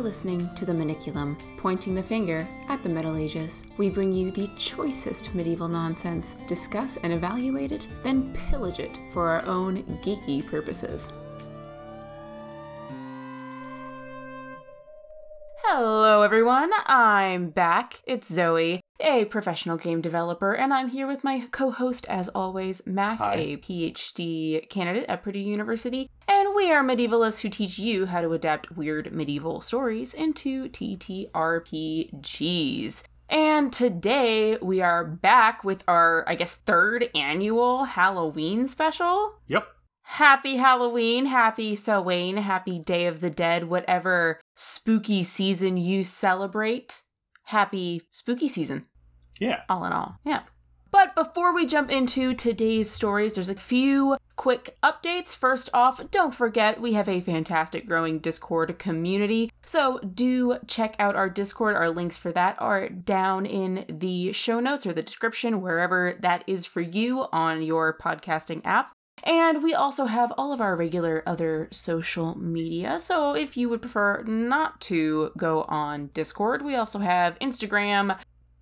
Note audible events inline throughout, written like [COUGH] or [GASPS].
You're listening to the Maniculum, pointing the finger at the Middle Ages. We bring you the choicest medieval nonsense, discuss and evaluate it, then pillage it for our own geeky purposes. Hello, everyone. I'm back. It's Zoe, a professional game developer, and I'm here with my co host, as always, Mac, Hi. a PhD candidate at Purdue University. And we are medievalists who teach you how to adapt weird medieval stories into TTRPGs. And today we are back with our, I guess, third annual Halloween special. Yep. Happy Halloween, happy Samhain, happy Day of the Dead, whatever spooky season you celebrate. Happy spooky season, Yeah. all in all. Yeah. But before we jump into today's stories, there's a few quick updates. First off, don't forget we have a fantastic growing Discord community. So do check out our Discord. Our links for that are down in the show notes or the description, wherever that is for you on your podcasting app. And we also have all of our regular other social media. So if you would prefer not to go on Discord, we also have Instagram,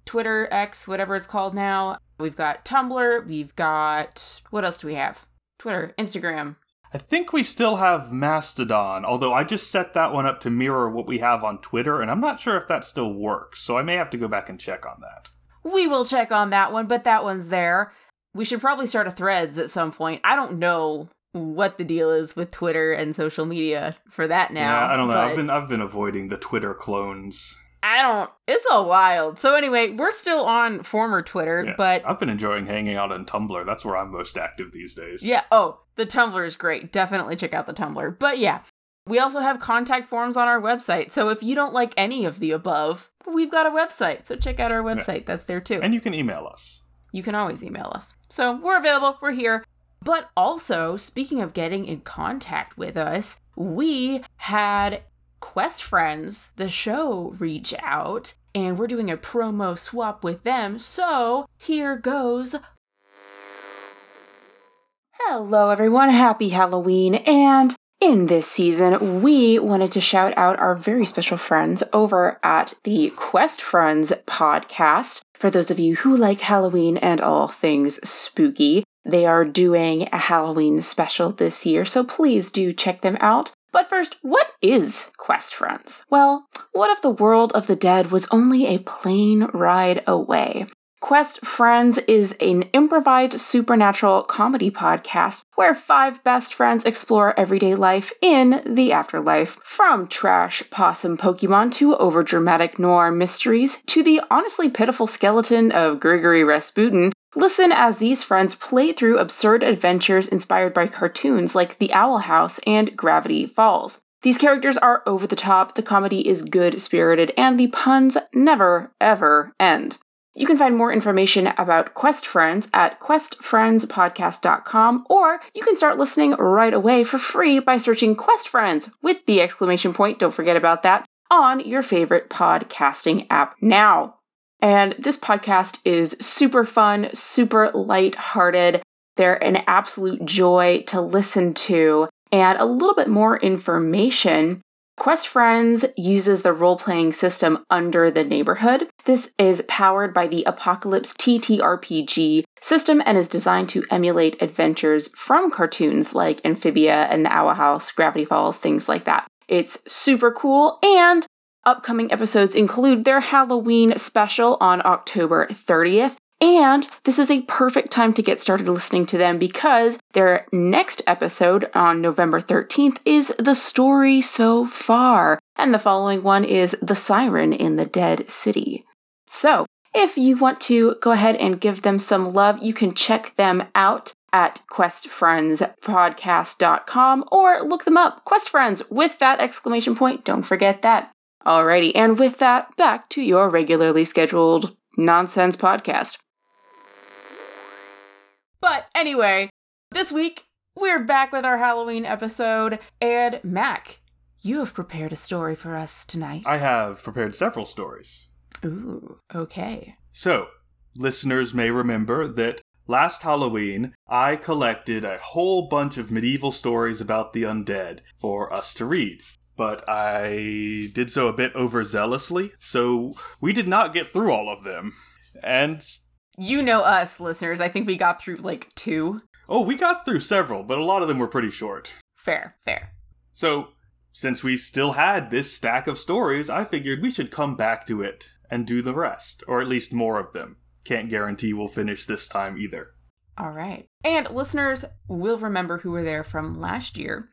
Twitter, X, whatever it's called now. We've got Tumblr. We've got. What else do we have? Twitter, Instagram. I think we still have Mastodon, although I just set that one up to mirror what we have on Twitter, and I'm not sure if that still works, so I may have to go back and check on that. We will check on that one, but that one's there. We should probably start a threads at some point. I don't know what the deal is with Twitter and social media for that now. yeah, I don't know. but- I've been I've been avoiding the Twitter clones. I don't. It's all wild. So anyway, we're still on former Twitter, Yeah, but I've been enjoying hanging out on Tumblr. That's where I'm most active these days. yeah. Oh, the Tumblr is great. Definitely check out the Tumblr. But yeah, we also have contact forms on our website. So if you don't like any of the above, we've got a website. So check out our website. That's there too. And you can email us. you can always email us. So we're available. We're here. But also, speaking of getting in contact with us, we had Quest Friends, the show, reach out, and we're doing a promo swap with them. So here goes. Hello, everyone. Happy Halloween. And in this season, we wanted to shout out our very special friends over at the Quest Friends podcast. For those of you who like Halloween and all things spooky, they are doing a Halloween special this year, so please do check them out. But first, what is Quest Friends? Well, what if the world of the dead was only a plane ride away? Quest Friends is an improvised supernatural comedy podcast where five best friends explore everyday life in the afterlife. From trash possum Pokemon to overdramatic noir mysteries to the honestly pitiful skeleton of Grigory Rasputin, listen as these friends play through absurd adventures inspired by cartoons like The Owl House and Gravity Falls. These characters are over the top, the comedy is good spirited, and the puns never, ever end. You can find more information about Quest Friends at questfriendspodcast.com, or you can start listening right away for free by searching Quest Friends with the exclamation point, don't forget about that, on your favorite podcasting app now. And this podcast is super fun, super light-hearted. They're an absolute joy to listen to. And a little bit more information Quest Friends uses the role playing system Under the Neighborhood. This is powered by the Apocalypse TTRPG system and is designed to emulate adventures from cartoons like Amphibia and the Owl House, Gravity Falls, things like that. It's super cool, and upcoming episodes include their Halloween special on October 30th. And this is a perfect time to get started listening to them because their next episode on November 13th is The Story So Far, and the following one is The Siren in the Dead City. So, if you want to go ahead and give them some love, you can check them out at questfriendspodcast.com or look them up, Quest Friends, with that exclamation point. Don't forget that. Alrighty, and with that, back to your regularly scheduled nonsense podcast. But anyway, this week we're back with our Halloween episode, and Mac, you have prepared a story for us tonight. I have prepared several stories. Ooh, okay. So, listeners may remember that last Halloween I collected a whole bunch of medieval stories about the undead for us to read. But I did so a bit overzealously, so we did not get through all of them. And You know us, listeners. I think we got through like two. oh, we got through several, but a lot of them were pretty short. Fair, fair. So, since we still had this stack of stories, I figured we should come back to it and do the rest, or at least more of them. Can't guarantee we'll finish this time either. All right. And listeners will remember who were there from last year.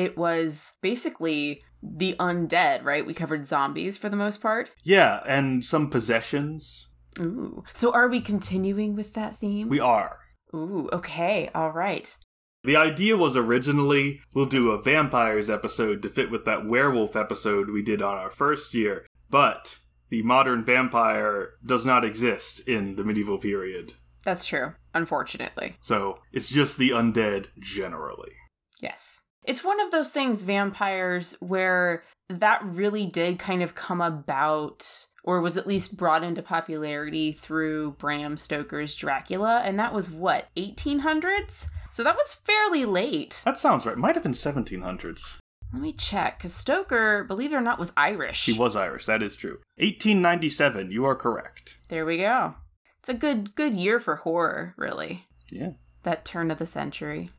It was basically the undead, right? We covered zombies for the most part. Yeah, and some possessions. Ooh. So are we continuing with that theme? We are. Ooh, okay. All right. The idea was originally we'll do a vampires episode to fit with that werewolf episode we did on our first year, but the modern vampire does not exist in the medieval period. That's true, unfortunately. So it's just the undead generally. Yes. It's one of those things, vampires, where that really did kind of come about, or was at least brought into popularity through Bram Stoker's Dracula, and that was what, 1800s? So that was fairly late. That sounds right. Might have been 1700s. Let me check, because Stoker, believe it or not, was Irish. He was Irish, that is true. 1897, you are correct. There we go. It's a good good year for horror, really. Yeah. That turn of the century.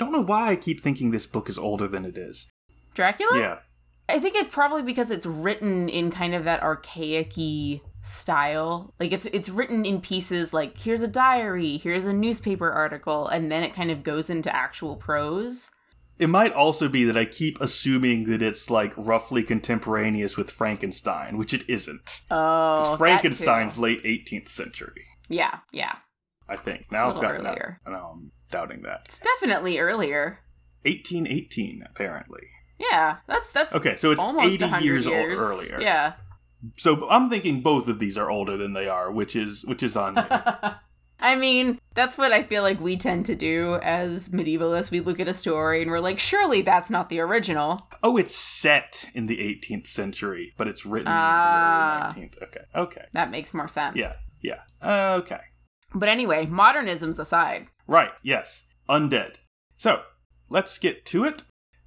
Don't know why I keep thinking this book is older than it is. Dracula? Yeah. I think it probably because it's written in kind of that archaic style. Like it's it's written in pieces like here's a diary, here's a newspaper article, and then it kind of goes into actual prose. It might also be that I keep assuming that it's like roughly contemporaneous with Frankenstein, which it isn't. Oh, Frankenstein's late 18th century, Yeah, yeah. I think. Now I've got earlier. that. No, I'm um, doubting that. It's definitely earlier. 1818, apparently. Yeah, that's that's Okay, so it's almost 80 years, years old earlier. Yeah. So I'm thinking both of these are older than they are, which is which is on me. [LAUGHS] I mean, that's what I feel like we tend to do as medievalists. We look at a story and we're like, surely that's not the original. oh, it's set in the 18th century, but it's written Ah. in the 19th. Okay. Okay. That makes more sense. Yeah. Yeah. Okay. But anyway, modernisms aside. Right, yes. Undead. So, let's get to it.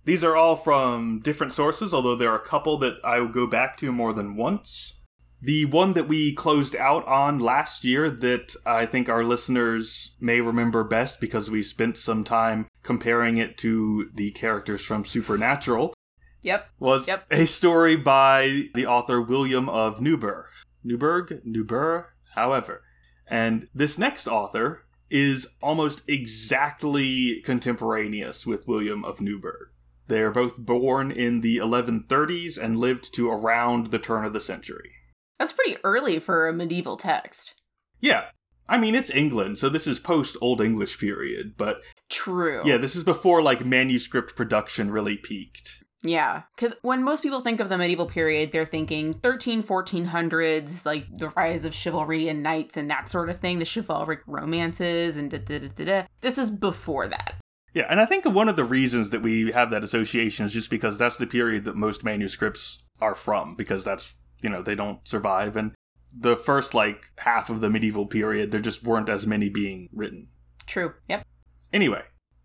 These are all from different sources, although there are a couple that I will go back to more than once. The one that we closed out on last year that I think our listeners may remember best because we spent some time comparing it to the characters from Supernatural Yep. was Yep. a story by the author William of Newburgh. Newburgh? Newburgh? However. And this next author is almost exactly contemporaneous with William of Newburgh. They are both born in the 1130s and lived to around the turn of the century. That's pretty early for a medieval text. Yeah. I mean, it's England, so this is post Old English period, but True. yeah, this is before like manuscript production really peaked. Yeah. Because when most people think of the medieval period, they're thinking 13, 1400s, like the rise of chivalry and knights and that sort of thing, the chivalric romances and da da da da da. This is before that. Yeah, and I think one of the reasons that we have that association is just because that's the period that most manuscripts are from, because that's, you know, they don't survive. And the first, like, half of the medieval period, there just weren't as many being written. True. Yep. Anyway,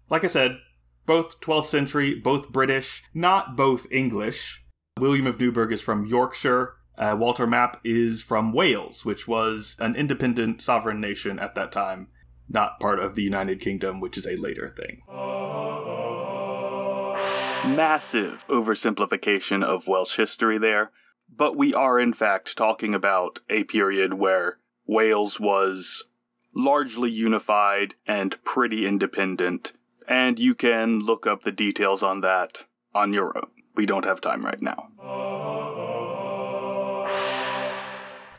like I said, both 12th century, both British, not both English. William of Newburgh is from Yorkshire. Uh, Walter Map is from Wales, which was an independent sovereign nation at that time, not part of the United Kingdom, which is a later thing. Massive oversimplification of Welsh history there, but we are in fact talking about a period where Wales was largely unified and pretty independent, and you can look up the details on that on your own. We don't have time right now.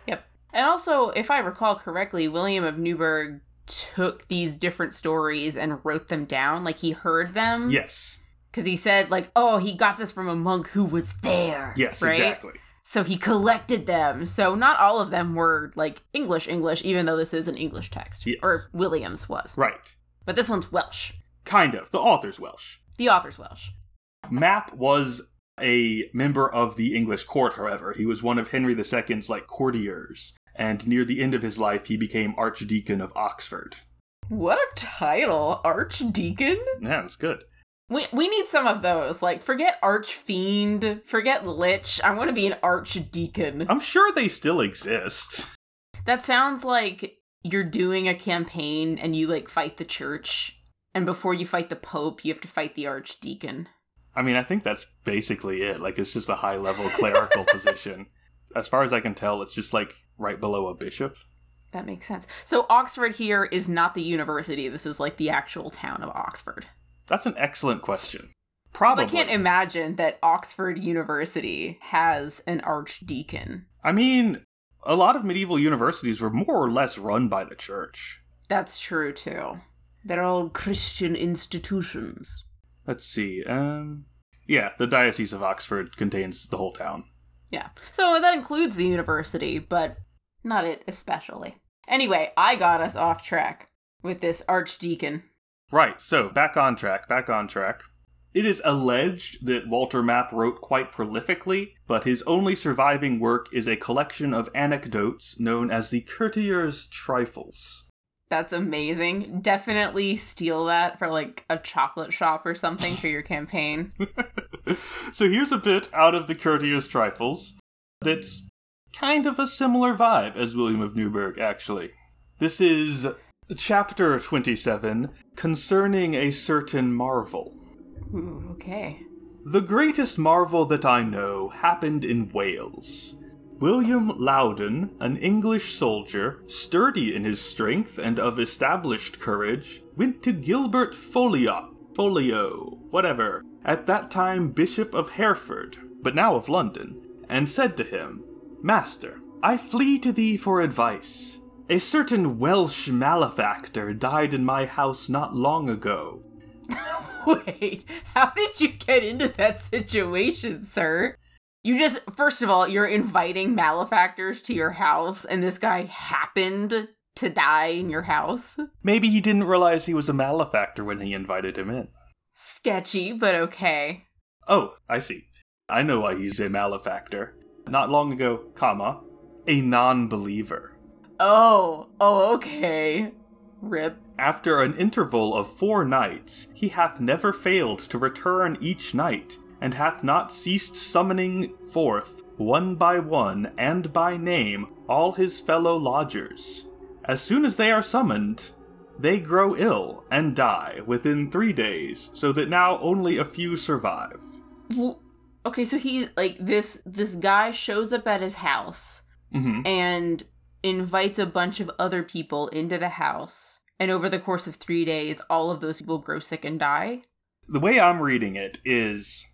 Yep. And also, if I recall correctly, William of Newburgh took these different stories and wrote them down. Like he heard them. Yes. Because he said, like, oh, he got this from a monk who was there. Yes, right? exactly. So he collected them. So not all of them were like English English, even though this is an English text. Yes. Or Williams was. Right. But this one's Welsh. Kind of. The author's Welsh. The author's Welsh. Map was a member of the English court, however. He was one of Henry II's like courtiers, and near the end of his life he became Archdeacon of Oxford. What a title, Archdeacon. Yeah, that's good. We we need some of those. Like forget archfiend, forget lich. I want to be an archdeacon. I'm sure they still exist. That sounds like you're doing a campaign and you like fight the church and before you fight the pope, you have to fight the archdeacon. I mean, I think that's basically it. Like it's just a high level clerical [LAUGHS] position. As far as I can tell, it's just like right below a bishop. That makes sense. So Oxford here is not the university. This is like the actual town of Oxford. That's an excellent question. Probably. I can't imagine that Oxford University has an archdeacon. I mean, a lot of medieval universities were more or less run by the church. That's true too. They're all Christian institutions. Let's see. Um yeah, the Diocese of Oxford contains the whole town. Yeah. So that includes the university, but not it especially. Anyway, I got us off track with this archdeacon. Right, so back on track, back on track. It is alleged that Walter Map wrote quite prolifically, but his only surviving work is a collection of anecdotes known as the Courtier's Trifles. That's amazing. Definitely steal that for like a chocolate shop or something for your campaign. [LAUGHS] so here's a bit out of the Courtier's Trifles that's kind of a similar vibe as William of Newburgh, actually. This is chapter 27 concerning a certain marvel. Ooh, okay. The greatest marvel that I know happened in Wales. William Laudun, an English soldier, sturdy in his strength and of established courage, went to Gilbert Folio, Folio, whatever, at that time Bishop of Hereford, but now of London, and said to him, Master, I flee to thee for advice. A certain Welsh malefactor died in my house not long ago. [LAUGHS] Wait, how did you get into that situation, sir? You just, first of all, you're inviting malefactors to your house, and this guy happened to die in your house. Maybe he didn't realize he was a malefactor when he invited him in. Sketchy, but okay. Oh, I see. I know why he's a malefactor. Not long ago, comma, a non believer. Oh, oh, okay. Rip. After an interval of four nights, he hath never failed to return each night, and hath not ceased summoning forth, one by one and by name, all his fellow lodgers. As soon as they are summoned, they grow ill and die within three days, so that now only a few survive. okay, so he like this this guy shows up at his house mm-hmm. and invites a bunch of other people into the house, and over the course of three days, all of those people grow sick and die. The way I'm reading it is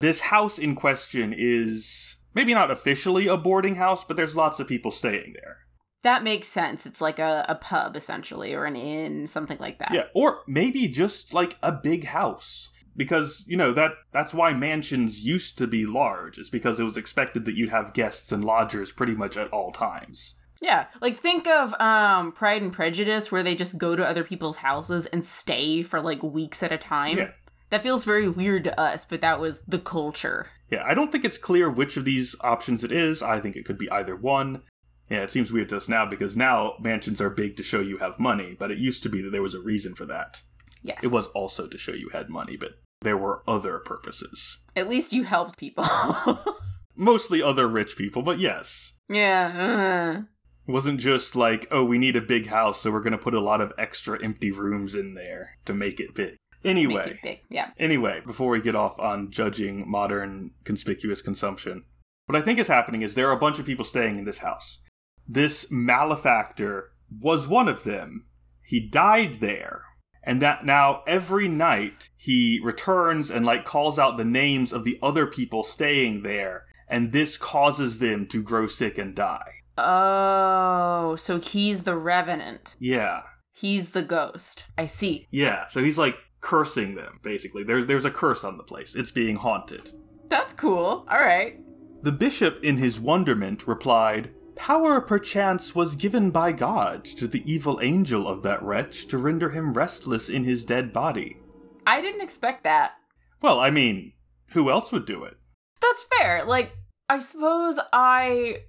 this house in question is maybe not officially a boarding house, but there's lots of people staying there. That makes sense. It's like a, a pub, essentially, or an inn, something like that. Yeah, or maybe just like a big house. Because, you know, that that's why mansions used to be large, is because it was expected that you'd have guests and lodgers pretty much at all times. Yeah, like think of um Pride and Prejudice where they just go to other people's houses and stay for like weeks at a time. Yeah. That feels very weird to us, but that was the culture. Yeah, I don't think it's clear which of these options it is. I think it could be either one. Yeah, it seems weird to us now because now mansions are big to show you have money, but it used to be that there was a reason for that. Yes. It was also to show you had money, but there were other purposes. At least you helped people. [LAUGHS] Mostly other rich people, but yes. Yeah. Uh. It wasn't just like, oh, we need a big house, so we're going to put a lot of extra empty rooms in there to make it big. Anyway, yeah. Anyway, before we get off on judging modern conspicuous consumption, what I think is happening is there are a bunch of people staying in this house. This malefactor was one of them. He died there. And that now every night he returns and like calls out the names of the other people staying there, and this causes them to grow sick and die. Oh, so he's the revenant. Yeah. He's the ghost. I see. Yeah, so he's like cursing them, basically. There's there's a curse on the place. It's being haunted. That's cool. All right. The bishop, in his wonderment, replied, Power perchance was given by God to the evil angel of that wretch to render him restless in his dead body. I didn't expect that. Well, I mean, who else would do it? That's fair. Like, I suppose I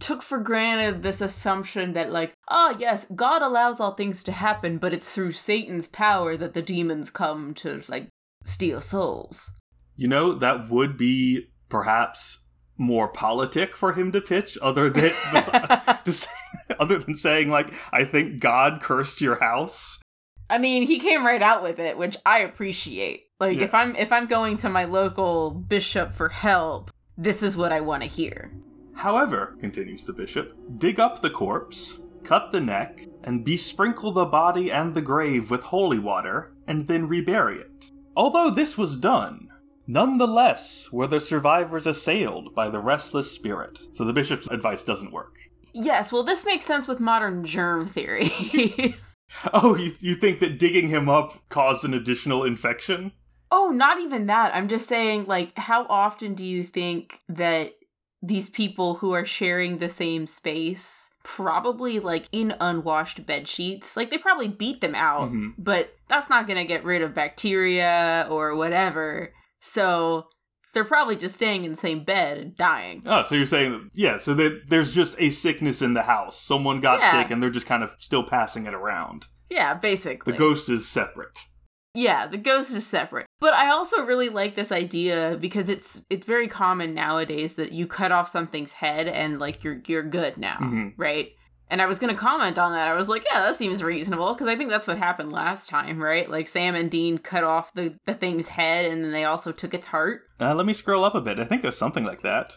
took for granted this assumption that like oh, yes god allows all things to happen but it's through satan's power that the demons come to like steal souls. You know, that would be perhaps more politic for him to pitch other than [LAUGHS] other than saying like I think God cursed your house. I mean, he came right out with it, which I appreciate. Like Yeah. if I'm if I'm going to my local bishop for help, this is what I want to hear. However, continues the bishop, dig up the corpse, cut the neck, and besprinkle the body and the grave with holy water, and then rebury it. Although this was done, nonetheless were the survivors assailed by the restless spirit. So the bishop's advice doesn't work. Yes, well this makes sense with modern germ theory. [LAUGHS] Oh, you, you think that digging him up caused an additional infection? oh, not even that. I'm just saying like how often do you think that these people who are sharing the same space probably like in unwashed bed sheets like they probably beat them out Mhm. but that's not going to get rid of bacteria or whatever so they're probably just staying in the same bed and dying Oh, so you're saying, that, yeah, so that there's just a sickness in the house. Someone got Yeah. sick and they're just kind of still passing it around. yeah basically. The ghost is separate. Yeah, the ghost is separate. But I also really like this idea because it's it's very common nowadays that you cut off something's head and like you're you're good now, Mhm. right? And I was going to comment on that. I was like, yeah, that seems reasonable because I think that's what happened last time, right? Like Sam and Dean cut off the the thing's head and then they also took its heart. Uh, let me scroll up a bit. I think it was something like that.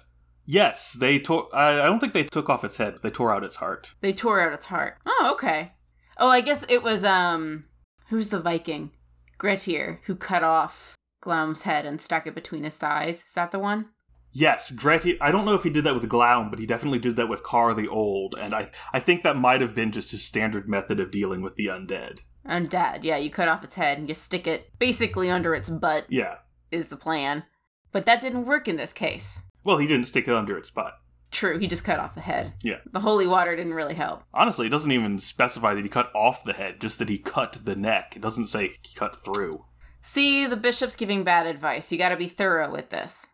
Yes, they tore. I I don't think they took off its head. They tore out its heart. They tore out its heart. Oh, okay. Oh, I guess it was um who's the Viking? Grettir who cut off Glaum's head and stuck it between his thighs. Is that the one? Yes, Grettir. I don't know if he did that with Glaum, but he definitely did that with Carr the Old, and I I think that might have been just his standard method of dealing with the undead. Undead, yeah, you cut off its head and you stick it basically under its butt, Yeah. is the plan. But that didn't work in this case. Well, he didn't stick it under its butt. True, he just cut off the head. Yeah. The holy water didn't really help. Honestly, it doesn't even specify that he cut off the head, just that he cut the neck. It doesn't say he cut through. See, the bishop's giving bad advice. You gotta be thorough with this.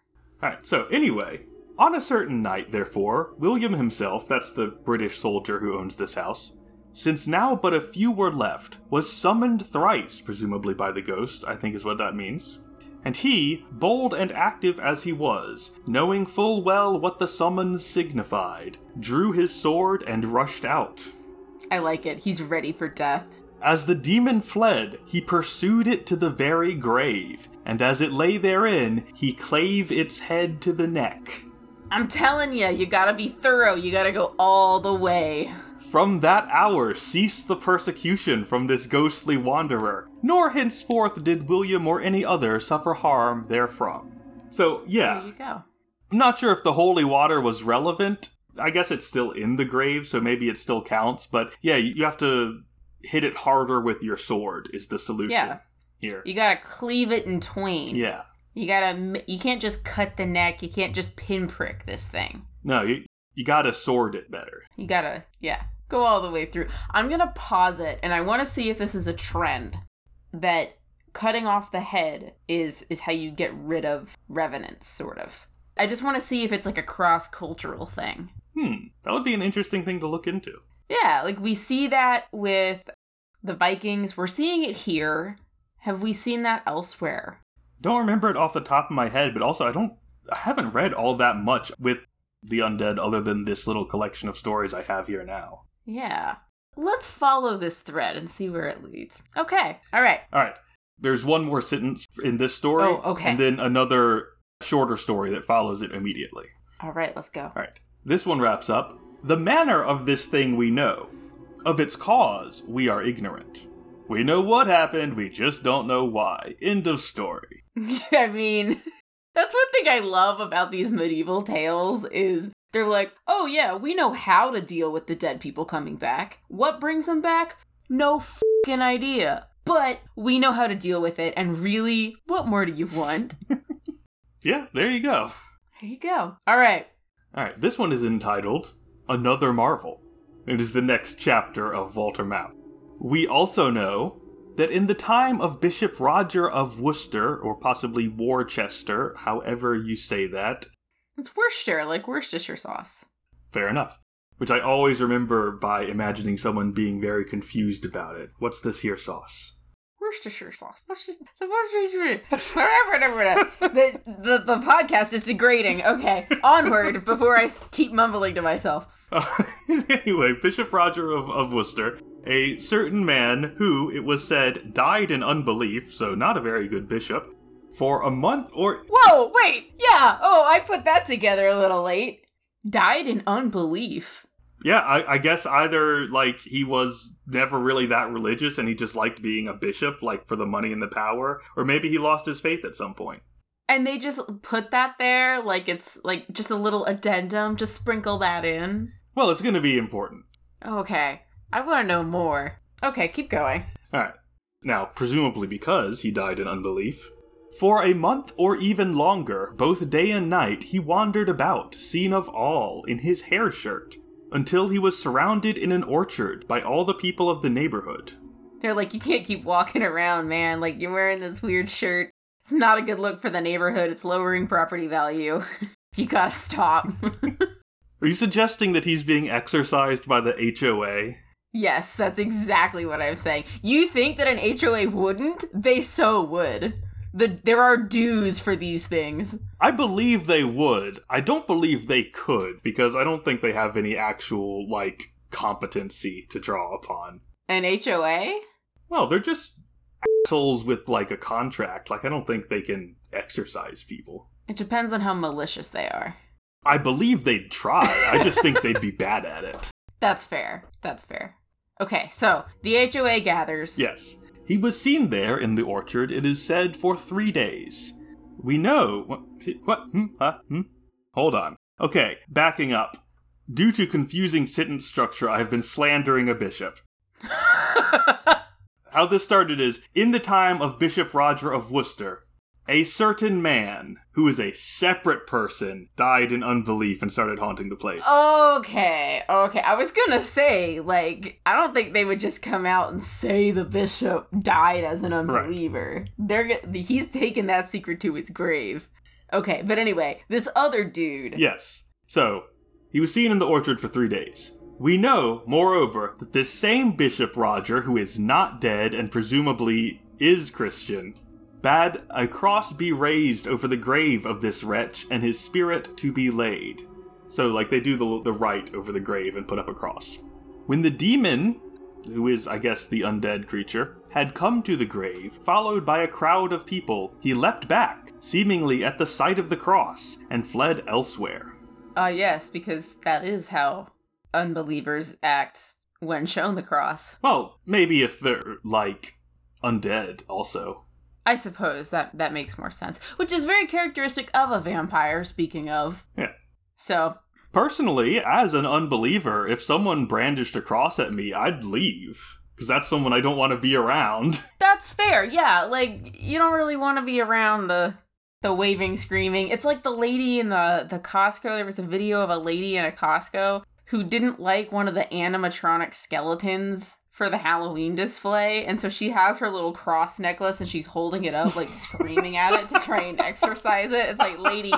Alright, so anyway, on a certain night, therefore, William himself, that's the British soldier who owns this house, since now but a few were left, was summoned thrice, presumably by the ghost, I think is what that means. And he, bold and active as he was, knowing full well what the summons signified, drew his sword and rushed out. I like it. He's ready for death. As the demon fled, he pursued it to the very grave, and as it lay therein, he clave its head to the neck. I'm telling you, you gotta be thorough. You gotta go all the way. From that hour ceased the persecution from this ghostly wanderer, nor henceforth did William or any other suffer harm therefrom. So, yeah. There you go. I'm not sure if the holy water was relevant. I guess it's still in the grave, so maybe it still counts, but yeah, you have to hit it harder with your sword, is the solution Yeah. here. You gotta cleave it in twain. Yeah. You gotta. You can't just cut the neck. You can't just pinprick this thing. No, you, you gotta sword it better. You gotta, yeah, go all the way through. I'm gonna pause it, and I want to see if this is a trend that cutting off the head is is how you get rid of revenants, sort of. I just want to see if it's like a cross cultural thing. Hmm, that would be an interesting thing to look into. Yeah, like we see that with the Vikings. We're seeing it here. Have we seen that elsewhere? Don't remember it off the top of my head, but also I don't I haven't read all that much with the undead other than this little collection of stories I have here now. Yeah. Let's follow this thread and see where it leads. Okay. All right. All right. There's one more sentence in this story Oh, okay. and then another shorter story that follows it immediately. All right, let's go. All right. This one wraps up. The manner of this thing we know. Of its cause, we are ignorant. We know what happened, we just don't know why. End of story. [LAUGHS] I mean, [LAUGHS] that's one thing I love about these medieval tales is they're like, "Oh yeah, we know how to deal with the dead people coming back. What brings them back? No fucking idea. But we know how to deal with it and really, what more do you want?" [LAUGHS] Yeah, there you go. Here you go. All right. All right, this one is entitled Another Marvel. It is the next chapter of Walter Map. We also know that in the time of Bishop Roger of Worcester, or possibly Worcester, however you say that, It's Worcester, like Worcestershire sauce. fair enough. Which I always remember by imagining someone being very confused about it. What's this here sauce? Worcestershire sauce. What's just the Worcestershire? [LAUGHS] Whatever, the, the the podcast is degrading. Okay, onward before I keep mumbling to myself. Uh, [LAUGHS] anyway, Bishop Roger of, of Worcester, a certain man who, it was said, died in unbelief, so not a very good bishop, for a month or. Whoa, wait, yeah. Oh, I put that together a little late. Died in unbelief. Yeah, I, I guess either, like, he was never really that religious and he just liked being a bishop, like, for the money and the power, or maybe he lost his faith at some point. And they just put that there like it's like just a little addendum, just sprinkle that in. Well, it's gonna be important. Okay. I want to know more. Okay, keep going. Alright. Now, presumably because he died in unbelief, for a month or even longer, both day and night, he wandered about, seen of all, in his hair shirt, until he was surrounded in an orchard by all the people of the neighborhood. They're like, you can't keep walking around, man. Like, you're wearing this weird shirt. It's not a good look for the neighborhood. It's lowering property value. [LAUGHS] you gotta stop. [LAUGHS] Are you suggesting that he's being exorcised by the HOA? yes, that's exactly what I'm saying. You think that an HOA wouldn't? They so would. The, there are dues for these things. I believe they would. I don't believe they could, because I don't think they have any actual, like, competency to draw upon. An HOA? Well, they're just assholes with, like, a contract. Like, I don't think they can exorcise people. It depends on how malicious they are. I believe they'd try. I just think they'd be bad at it. [LAUGHS] That's fair. That's fair. Okay, so the HOA gathers. Yes. He was seen there in the orchard, it is said, for three days. We know. What? what hmm, huh, hmm? Hold on. Okay, backing up. Due to confusing sentence structure, I have been slandering a bishop. [LAUGHS] How this started is in the time of Bishop Roger of Worcester, a certain man who is a separate person died in unbelief and started haunting the place. okay, okay. I was gonna say, like, I don't think they would just come out and say the bishop died as an unbeliever. They're he's taken that secret to his grave. Okay, but anyway, this other dude. Yes. So, he was seen in the orchard for three days. We know, moreover, that this same Bishop Roger, who is not dead and presumably is Christian, bade a cross be raised over the grave of this wretch and his spirit to be laid. So, like, they do the, the rite over the grave and put up a cross. When the demon, who is, I guess, the undead creature, had come to the grave, followed by a crowd of people, he leapt back, seemingly at the sight of the cross, and fled elsewhere. Ah, yes, because that is how unbelievers act when shown the cross. Well, maybe if they're, like, undead also. I suppose that that makes more sense, which is very characteristic of a vampire. Speaking of, Yeah. so Personally, as an unbeliever, if someone brandished a cross at me, I'd leave. Because that's someone I don't want to be around. [LAUGHS] That's fair. Yeah, like you don't really want to be around the the waving, screaming. It's like the lady in the the Costco. There was a video of a lady in a Costco who didn't like one of the animatronic skeletons for the Halloween display, and so she has her little cross necklace and she's holding it up, like screaming at it to try and exorcise it. It's like, lady,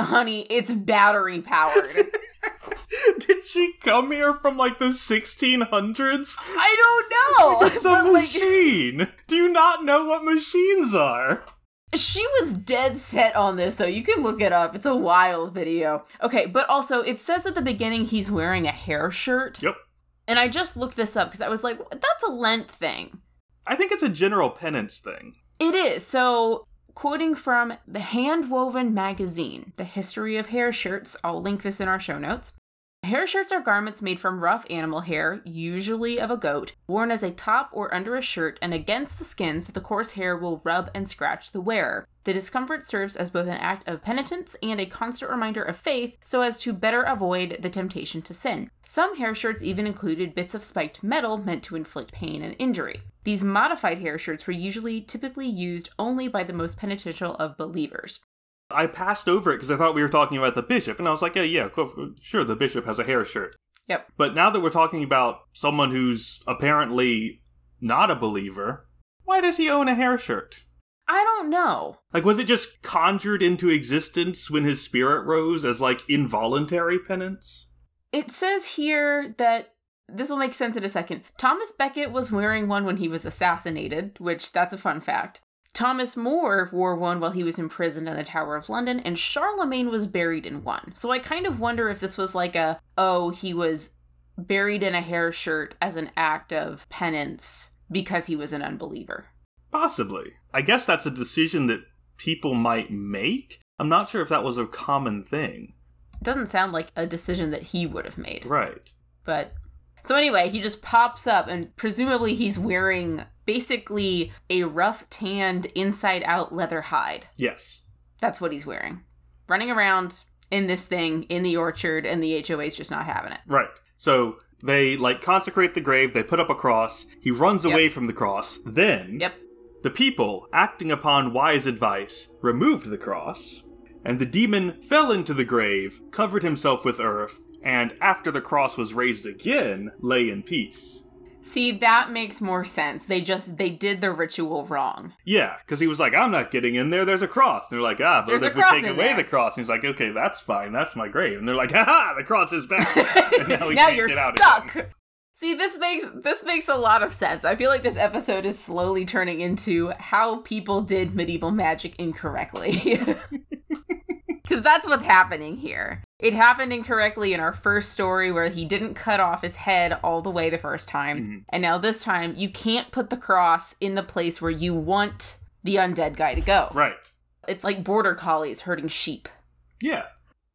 honey, it's battery powered. [LAUGHS] Did she come here from like the 1600s? I don't know. It's a but, like, machine! Do you not know what machines are? She was dead set on this though. You can look it up. It's a wild video. Okay, but also it says at the beginning he's wearing a hair shirt. Yep. And I just looked this up because I was like, that's a Lent thing. I think it's a general penance thing. It is. So, quoting from the Handwoven magazine, The History of Hair Shirts, I'll link this in our show notes. Hair shirts are garments made from rough animal hair, usually of a goat, worn as a top or under a shirt and against the skin so the coarse hair will rub and scratch the wearer. The discomfort serves as both an act of penitence and a constant reminder of faith so as to better avoid the temptation to sin. Some hair shirts even included bits of spiked metal meant to inflict pain and injury. These modified hair shirts were usually typically used only by the most penitential of believers. I passed over it because I thought we were talking about the bishop, and I was like, yeah, yeah, sure, the bishop has a hair shirt. Yep. But now that we're talking about someone who's apparently not a believer, why does he own a hair shirt? I don't know. Like, was it just conjured into existence when his spirit rose as, like, involuntary penance? It says here that this will make sense in a second. Thomas Becket was wearing one when he was assassinated, which that's a fun fact. Thomas More wore one while he was imprisoned in the Tower of London, and Charlemagne was buried in one. So I kind of wonder if this was like a, oh, he was buried in a hair shirt as an act of penance because he was an unbeliever. Possibly. I guess that's a decision that people might make. I'm not sure if that was a common thing. It doesn't sound like a decision that he would have made. Right. But so anyway, he just pops up and presumably he's wearing basically a rough tanned inside out leather hide. Yes. That's what he's wearing. Running around in this thing in the orchard and the HOA's just not having it. Right. So they like consecrate the grave, they put up a cross, he runs away from the cross. Then Yep. The people, acting upon wise advice, removed the cross, and the demon fell into the grave, covered himself with earth, and after the cross was raised again, lay in peace. See, that makes more sense. They just they did the ritual wrong. Yeah, because he was like, I'm not getting in there, there's a cross. And they're like, ah, but There's if we take away there. the cross, and he's like, okay, that's fine, that's my grave. And they're like, haha, the cross is back. [LAUGHS] and now we now can't you're get out stuck. again. See, this makes this makes a lot of sense. I feel like this episode is slowly turning into how people did medieval magic incorrectly. [LAUGHS] Cuz that's what's happening here. It happened incorrectly in our first story where he didn't cut off his head all the way the first time. Mhm. And now this time you can't put the cross in the place where you want the undead guy to go. Right. It's like border collies herding sheep. Yeah.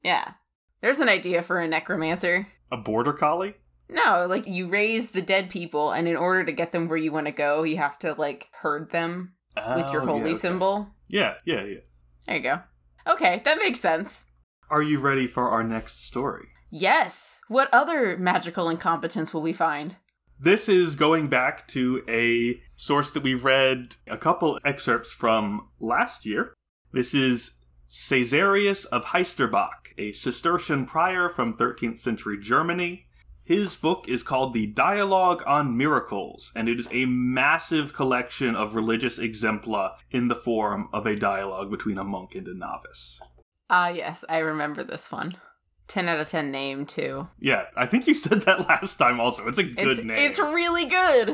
Yeah. There's an idea for a necromancer. A border collie? No, like you raise the dead people, and in order to get them where you want to go, you have to like herd them with your Oh, holy yeah, okay. symbol. Yeah, yeah, yeah. There you go. Okay, that makes sense. Are you ready for our next story? Yes. What other magical incompetence will we find? This is going back to a source that we read a couple excerpts from last year. This is Caesarius of Heisterbach, a Cistercian prior from 13th century Germany. His book is called The Dialogue on Miracles, and it is a massive collection of religious exempla in the form of a dialogue between a monk and a novice. Ah, yes, I remember this one. 10 out of 10 name, too. Yeah, I think you said that [LAUGHS] last time also. It's a good it's, name. it's really good.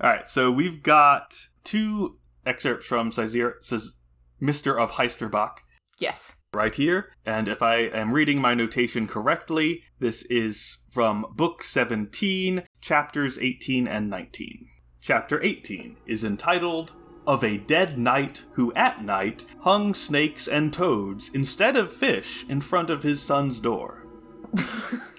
All right, so we've got two excerpts from Caesar, says Mr. of Heisterbach Yes. Right here. And if I am reading my notation correctly, this is from Book 17, chapters 18 and 19. Chapter 18 is entitled Of a Dead Knight Who at Night Hung Snakes and Toads Instead of Fish in Front of His Son's Door. [LAUGHS]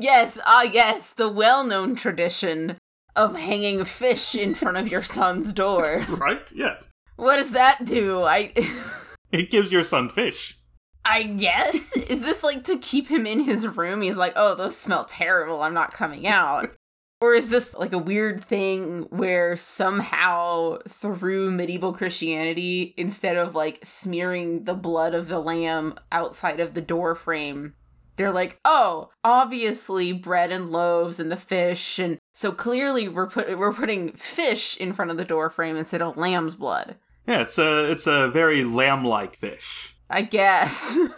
Yes, ah, yes, the well known tradition of hanging fish in front of your son's door. [LAUGHS] Right? Yes. What does that do? I. [LAUGHS] It gives your son fish. I guess? Is this like to keep him in his room? He's like, oh, those smell terrible. I'm not coming out. Or is this like a weird thing where somehow through medieval Christianity, instead of like smearing the blood of the lamb outside of the door frame, they're like, oh, obviously bread and loaves and the fish, and so clearly we're put we're putting fish in front of the door frame instead of lamb's blood. Yeah, it's a it's a very lamb-like fish. I guess. [LAUGHS]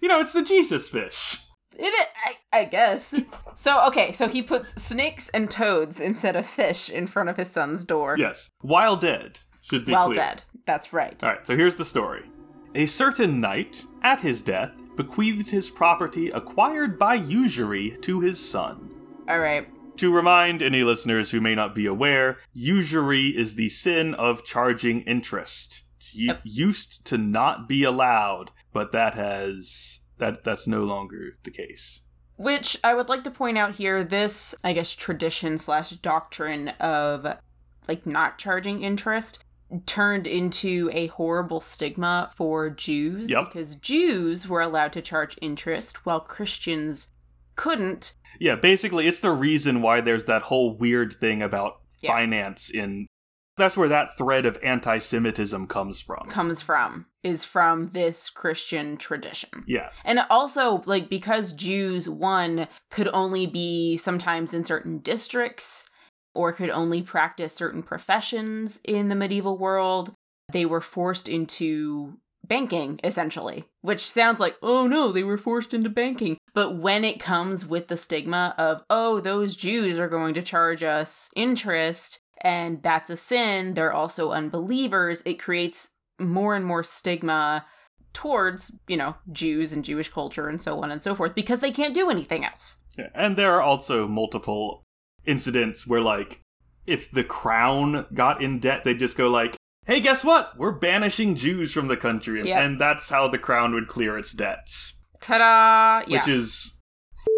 You know, it's the Jesus fish. It, I, I guess. So, okay, so he puts snakes and toads instead of fish in front of his son's door. Yes, while dead should be Well clear. dead. That's right. All right, so here's the story. A certain knight, at his death, bequeathed his property acquired by usury to his son. All right. To remind any listeners who may not be aware, usury is the sin of charging interest. It used to not be allowed, but that has that that's no longer the case. Which I would like to point out here this, I guess, tradition slash doctrine of like not charging interest turned into a horrible stigma for Jews Yep. because Jews were allowed to charge interest while Christians couldn't. Yeah, basically, it's the reason why there's that whole weird thing about Yeah. finance in. That's where that thread of anti Semitism comes from. comes from is from this Christian tradition. Yeah, And also, like, because Jews, one, could only be sometimes in certain districts or could only practice certain professions in the medieval world, they were forced into banking, essentially. Which sounds like, oh no, they were forced into banking. But when it comes with the stigma of, oh, those Jews are going to charge us interest and that's a sin, they're also unbelievers, it creates more and more stigma towards, you know, Jews and Jewish culture and so on and so forth because they can't do anything else. Yeah, and there are also multiple incidents where, like, if the crown got in debt, they'd just go like, "Hey, guess what? We're banishing Jews from the country," Yep. and that's how the crown would clear its debts, Ta-da! Yeah. which is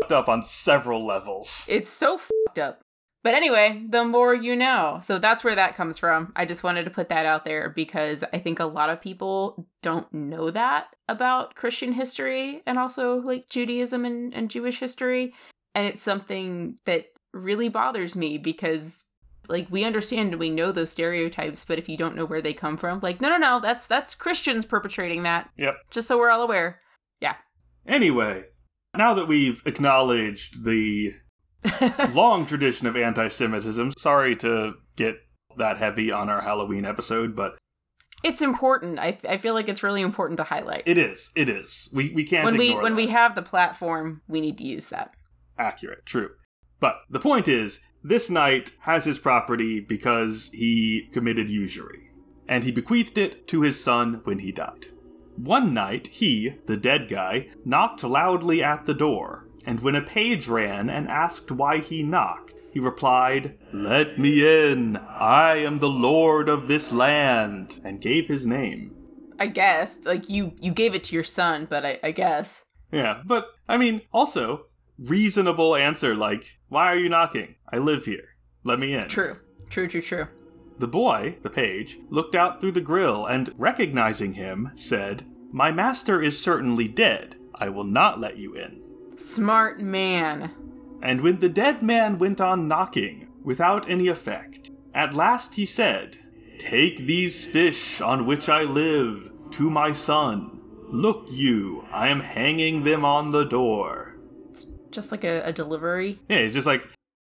fucked up on several levels. It's so fucked up. But anyway, the more you know. So that's where that comes from. I just wanted to put that out there because I think a lot of people don't know that about Christian history and also like Judaism and, and Jewish history. And it's something that really bothers me because like we understand and we know those stereotypes, but if you don't know where they come from, like no no no, that's that's Christians perpetrating that. Yep. Just so we're all aware. Anyway, now that we've acknowledged the [LAUGHS] long tradition of anti Semitism, sorry to get that heavy on our Halloween episode, but it's important. I I feel like it's really important to highlight. it is. It is. We, we can't when we when we have the platform, we need to use that. accurate, true. But the point is, this knight has his property because he committed usury, and he bequeathed it to his son when he died. One night, he, the dead guy, knocked loudly at the door, and when a page ran and asked why he knocked, he replied, Let me in, I am the lord of this land, and gave his name. I guess like you you gave it to your son, but I, I guess Yeah, but I mean, also, reasonable answer like, Why are you knocking? I live here. Let me in. true, true, true, true. The boy, the page, looked out through the grill and, recognizing him, said, My master is certainly dead. I will not let you in. Smart man. And when the dead man went on knocking, without any effect, at last he said, Take these fish on which I live to my son. Look you, I am hanging them on the door. Just like a, a delivery. Yeah, it's just like,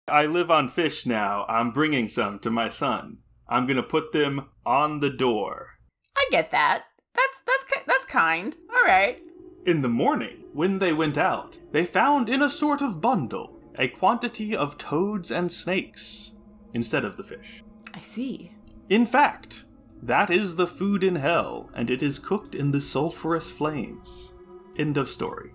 I live on fish now. I'm bringing some to my son. I'm gonna put them on the door. I get that. That's that's that's kind. All right. In the morning, when they went out, they found in a sort of bundle a quantity of toads and snakes instead of the fish. I see. In fact, that is the food in hell, and it is cooked in the sulphurous flames. End of story.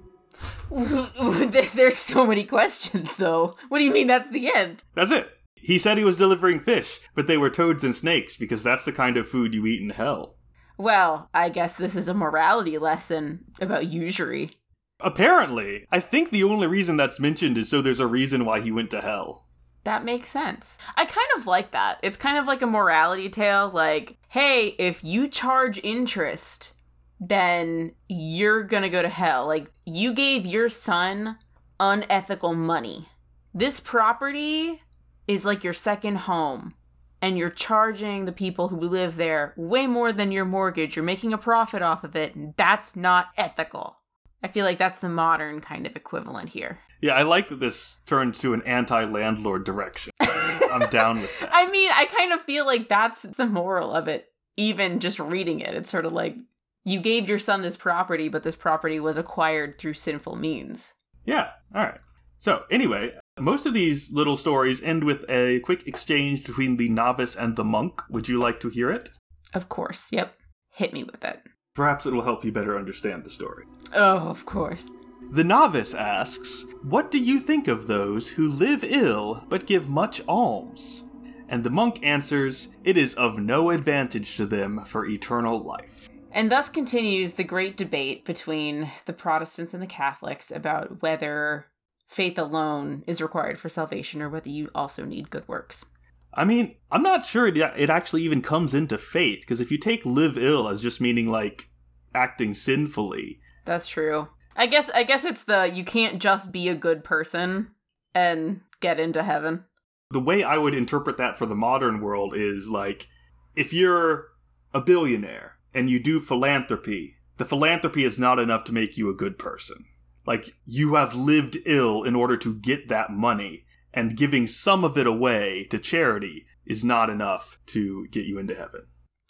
[LAUGHS] There's so many questions though. What do you mean that's the end? That's it. He said he was delivering fish, but they were toads and snakes because that's the kind of food you eat in hell. Well, I guess this is a morality lesson about usury. Apparently, I think the only reason that's mentioned is so there's a reason why he went to hell. That makes sense. I kind of like that. It's kind of like a morality tale like, hey, if you charge interest, then you're going to go to hell. Like you gave your son unethical money. This property is like your second home and you're charging the people who live there way more than your mortgage. You're making a profit off of it, and that's not ethical. I feel like that's the modern kind of equivalent here. Yeah, I like that this turned to an anti landlord direction. I'm down with [LAUGHS] that. I mean, I kind of feel like that's the moral of it, even just reading it. It's sort of like you gave your son this property, but this property was acquired through sinful means. Yeah, alright. So, anyway, most of these little stories end with a quick exchange between the novice and the monk. Would you like to hear it? Of course. Yep. Hit me with it. Perhaps it will help you better understand the story. Oh, of course. The novice asks, What do you think of those who live ill but give much alms? And the monk answers, It is of no advantage to them for eternal life. And thus continues the great debate between the Protestants and the Catholics about whether faith alone is required for salvation or whether you also need good works. I mean, I'm not sure it, it actually even comes into faith, because if you take live ill as just meaning like acting sinfully, That's true. I guess I guess it's the you can't just be a good person and get into heaven. the way I would interpret that for the modern world is like if you're a billionaire and you do philanthropy, the philanthropy is not enough to make you a good person. Like you have lived ill in order to get that money, and giving some of it away to charity is not enough to get you into heaven.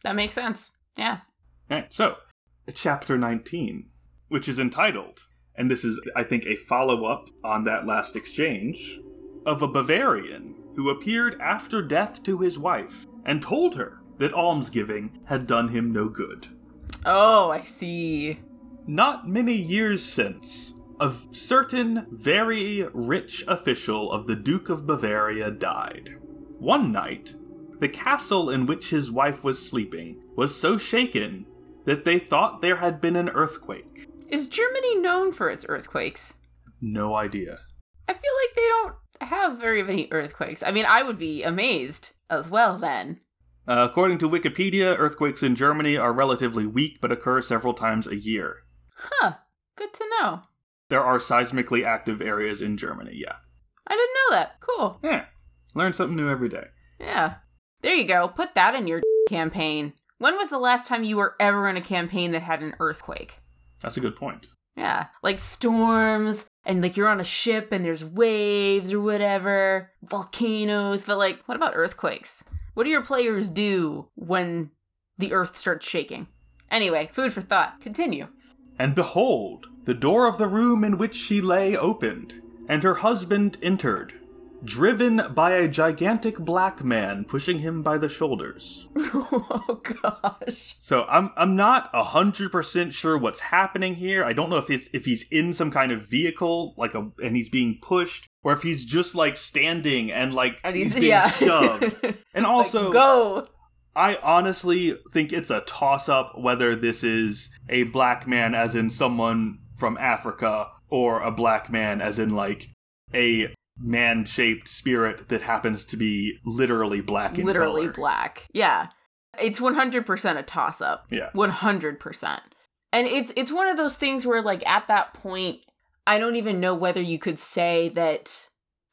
That makes sense. Yeah. Alright, so chapter 19, which is entitled and this is, I think, a follow up on that last exchange, of a Bavarian who appeared after death to his wife and told her that almsgiving had done him no good. Oh, I see. Not many years since, a certain very rich official of the Duke of Bavaria died. One night, the castle in which his wife was sleeping was so shaken that they thought there had been an earthquake. Is Germany known for its earthquakes? No idea. I feel like they don't have very many earthquakes. I mean, I would be amazed as well then. Uh, according to Wikipedia, earthquakes in Germany are relatively weak but occur several times a year. Huh. Good to know. There are seismically active areas in Germany, yeah. I didn't know that. Cool. Yeah. Learn something new every day. Yeah. There you go. Put that in your [LAUGHS] campaign. When was the last time you were ever in a campaign that had an earthquake? That's a good point. Yeah. Like storms and like you're on a ship and there's waves or whatever, volcanoes, but like what about earthquakes? What do your players do when the earth starts shaking? Anyway, food for thought. Continue. And behold, the door of the room in which she lay opened, and her husband entered, driven by a gigantic black man pushing him by the shoulders. [LAUGHS] oh gosh. So I'm I'm not hundred percent sure what's happening here. I don't know if he's if he's in some kind of vehicle, like a and he's being pushed, or if he's just like standing and like And he's, he's, being yeah. shoved. [LAUGHS] And also, Like, go. I honestly think it's a toss up whether this is a black man, as in someone from Africa, or a black man, as in like a man shaped spirit that happens to be literally black in Literally color. black. Yeah. It's 100% a toss up. Yeah. 100%. And it's it's one of those things where like at that point I don't even know whether you could say that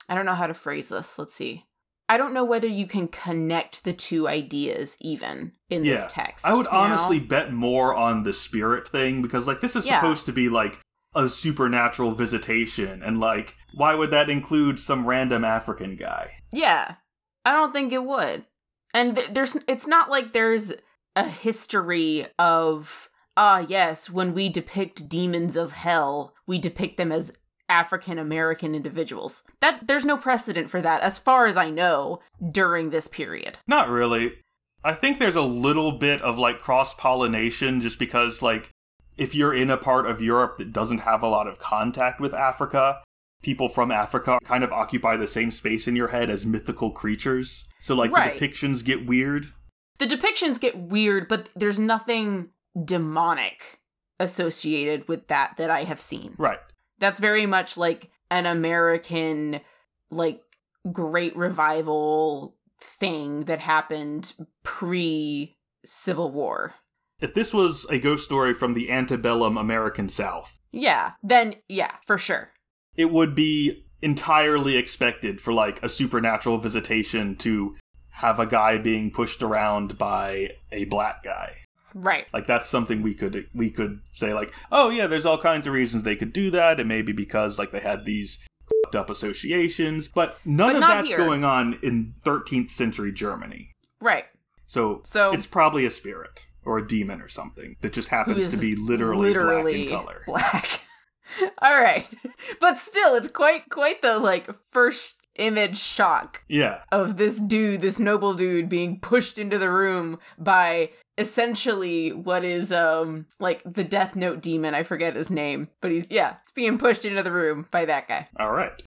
I don't know how to phrase this. Let's see. I don't know whether you can connect the two ideas even in Yeah. this text. I would you know? honestly bet more on the spirit thing because like this is Yeah. supposed to be like a supernatural visitation and like why would that include some random African guy? Yeah. I don't think it would. And th- there's it's not like there's a history of ah yes, when we depict demons of hell, we depict them as African American individuals. That there's no precedent for that as far as I know during this period. Not really. I think there's a little bit of like cross pollination just because like if you're in a part of Europe that doesn't have a lot of contact with Africa, people from Africa kind of occupy the same space in your head as mythical creatures. So like Right. the depictions get weird. The depictions get weird, but there's nothing demonic associated with that that I have seen. Right. That's very much like an American like great revival thing that happened pre Civil War. If this was a ghost story from the antebellum American South, Yeah, then yeah, for sure. it would be entirely expected for like a supernatural visitation to have a guy being pushed around by a black guy. Right. Like that's something we could we could say like, oh yeah, there's all kinds of reasons they could do that. It may be because like they had these fucked up associations, but none But of that's here. going on in 13th century Germany. Right. So, So- it's probably a spirit or a demon or something that just happens to be literally, literally black in color. [LAUGHS] black. [LAUGHS] All right. But still it's quite quite the like first image shock Yeah. of this dude, this noble dude being pushed into the room by essentially what is um like the Death Note demon, I forget his name, but he's yeah, he's being pushed into the room by that guy. All right.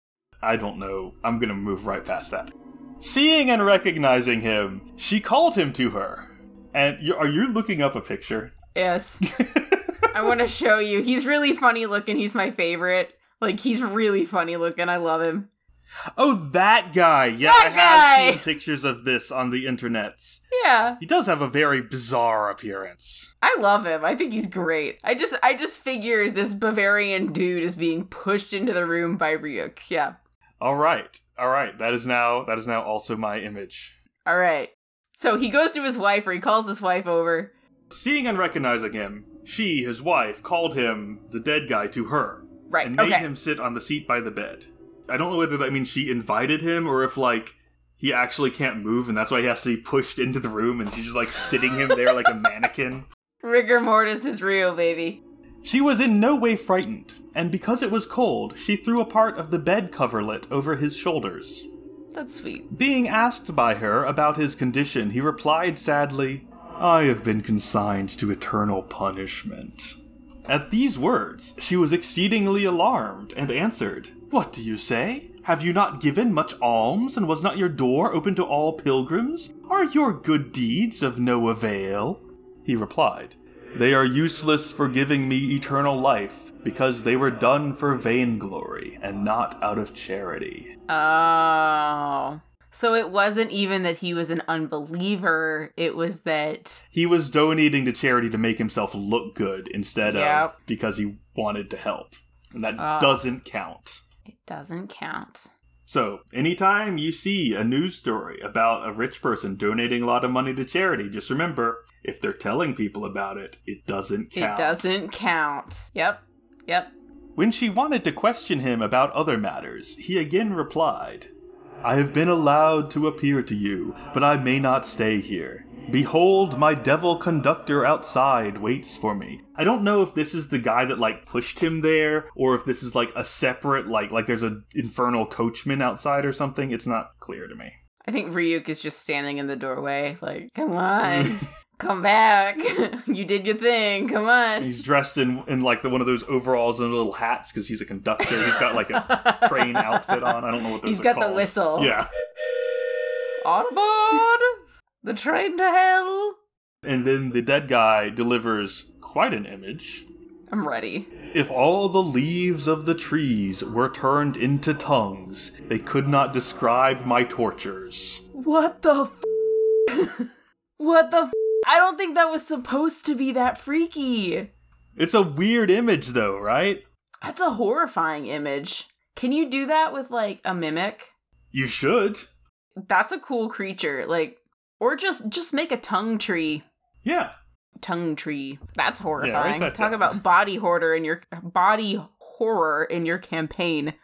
I don't know. I'm going to move right past that. Seeing and recognizing him, she called him to her. And you, are you looking up a picture? Yes. [LAUGHS] I want to show you. He's really funny looking. He's my favorite. Like he's really funny looking. I love him. Oh, that guy. Yeah, That I have seen pictures of this on the internets. Yeah. He does have a very bizarre appearance. I love him. I think he's great. I just I just figure this Bavarian dude is being pushed into the room by Ryuk. Yeah. All right. All right. That is now that is now also my image. All right. So he goes to his wife or he calls his wife over. Seeing and recognizing him, she, his wife, called him the dead guy to her Right. and made okay. him sit on the seat by the bed. I don't know whether that means she invited him or if like he actually can't move and that's why he has to be pushed into the room and she's just like sitting him there like a [LAUGHS] mannequin. Rigor mortis is real, baby. She was in no way frightened, and because it was cold, she threw a part of the bed coverlet over his shoulders. That's sweet. Being asked by her about his condition, he replied sadly, I have been consigned to eternal punishment. At these words, she was exceedingly alarmed and answered, What do you say? Have you not given much alms, and was not your door open to all pilgrims? Are your good deeds of no avail? He replied, They are useless for giving me eternal life, because they were done for vainglory and not out of charity. Oh. So it wasn't even that he was an unbeliever, it was that He was donating to charity to make himself look good instead Yep. of because he wanted to help. And that Ah. doesn't count. Doesn't count. So, anytime you see a news story about a rich person donating a lot of money to charity, just remember if they're telling people about it, it doesn't count. It doesn't count. Yep. Yep. When she wanted to question him about other matters, he again replied, I have been allowed to appear to you, but I may not stay here. Behold, my devil conductor outside waits for me. I don't know if this is the guy that like pushed him there, or if this is like a separate like like there's a infernal coachman outside or something. It's not clear to me. I think Ryuk is just standing in the doorway, like, come on, [LAUGHS] come back. [LAUGHS] you did your thing. Come on. He's dressed in in like the one of those overalls and little hats because he's a conductor. He's got like a [LAUGHS] train outfit on. I don't know what those He's got the whistle. Yeah. On board the train to hell. And then the dead guy delivers quite an image. I'm ready. If all the leaves of the trees were turned into tongues, they could not describe my tortures. What the f- What the f- I don't think that was supposed to be that freaky. It's a weird image, though, right? That's a horrifying image. Can you do that with like a mimic? You should. That's a cool creature. Like or just just make a tongue tree. Yeah. Tongue tree. That's horrifying. that Talk down. about body hoarder in your body horror in your campaign.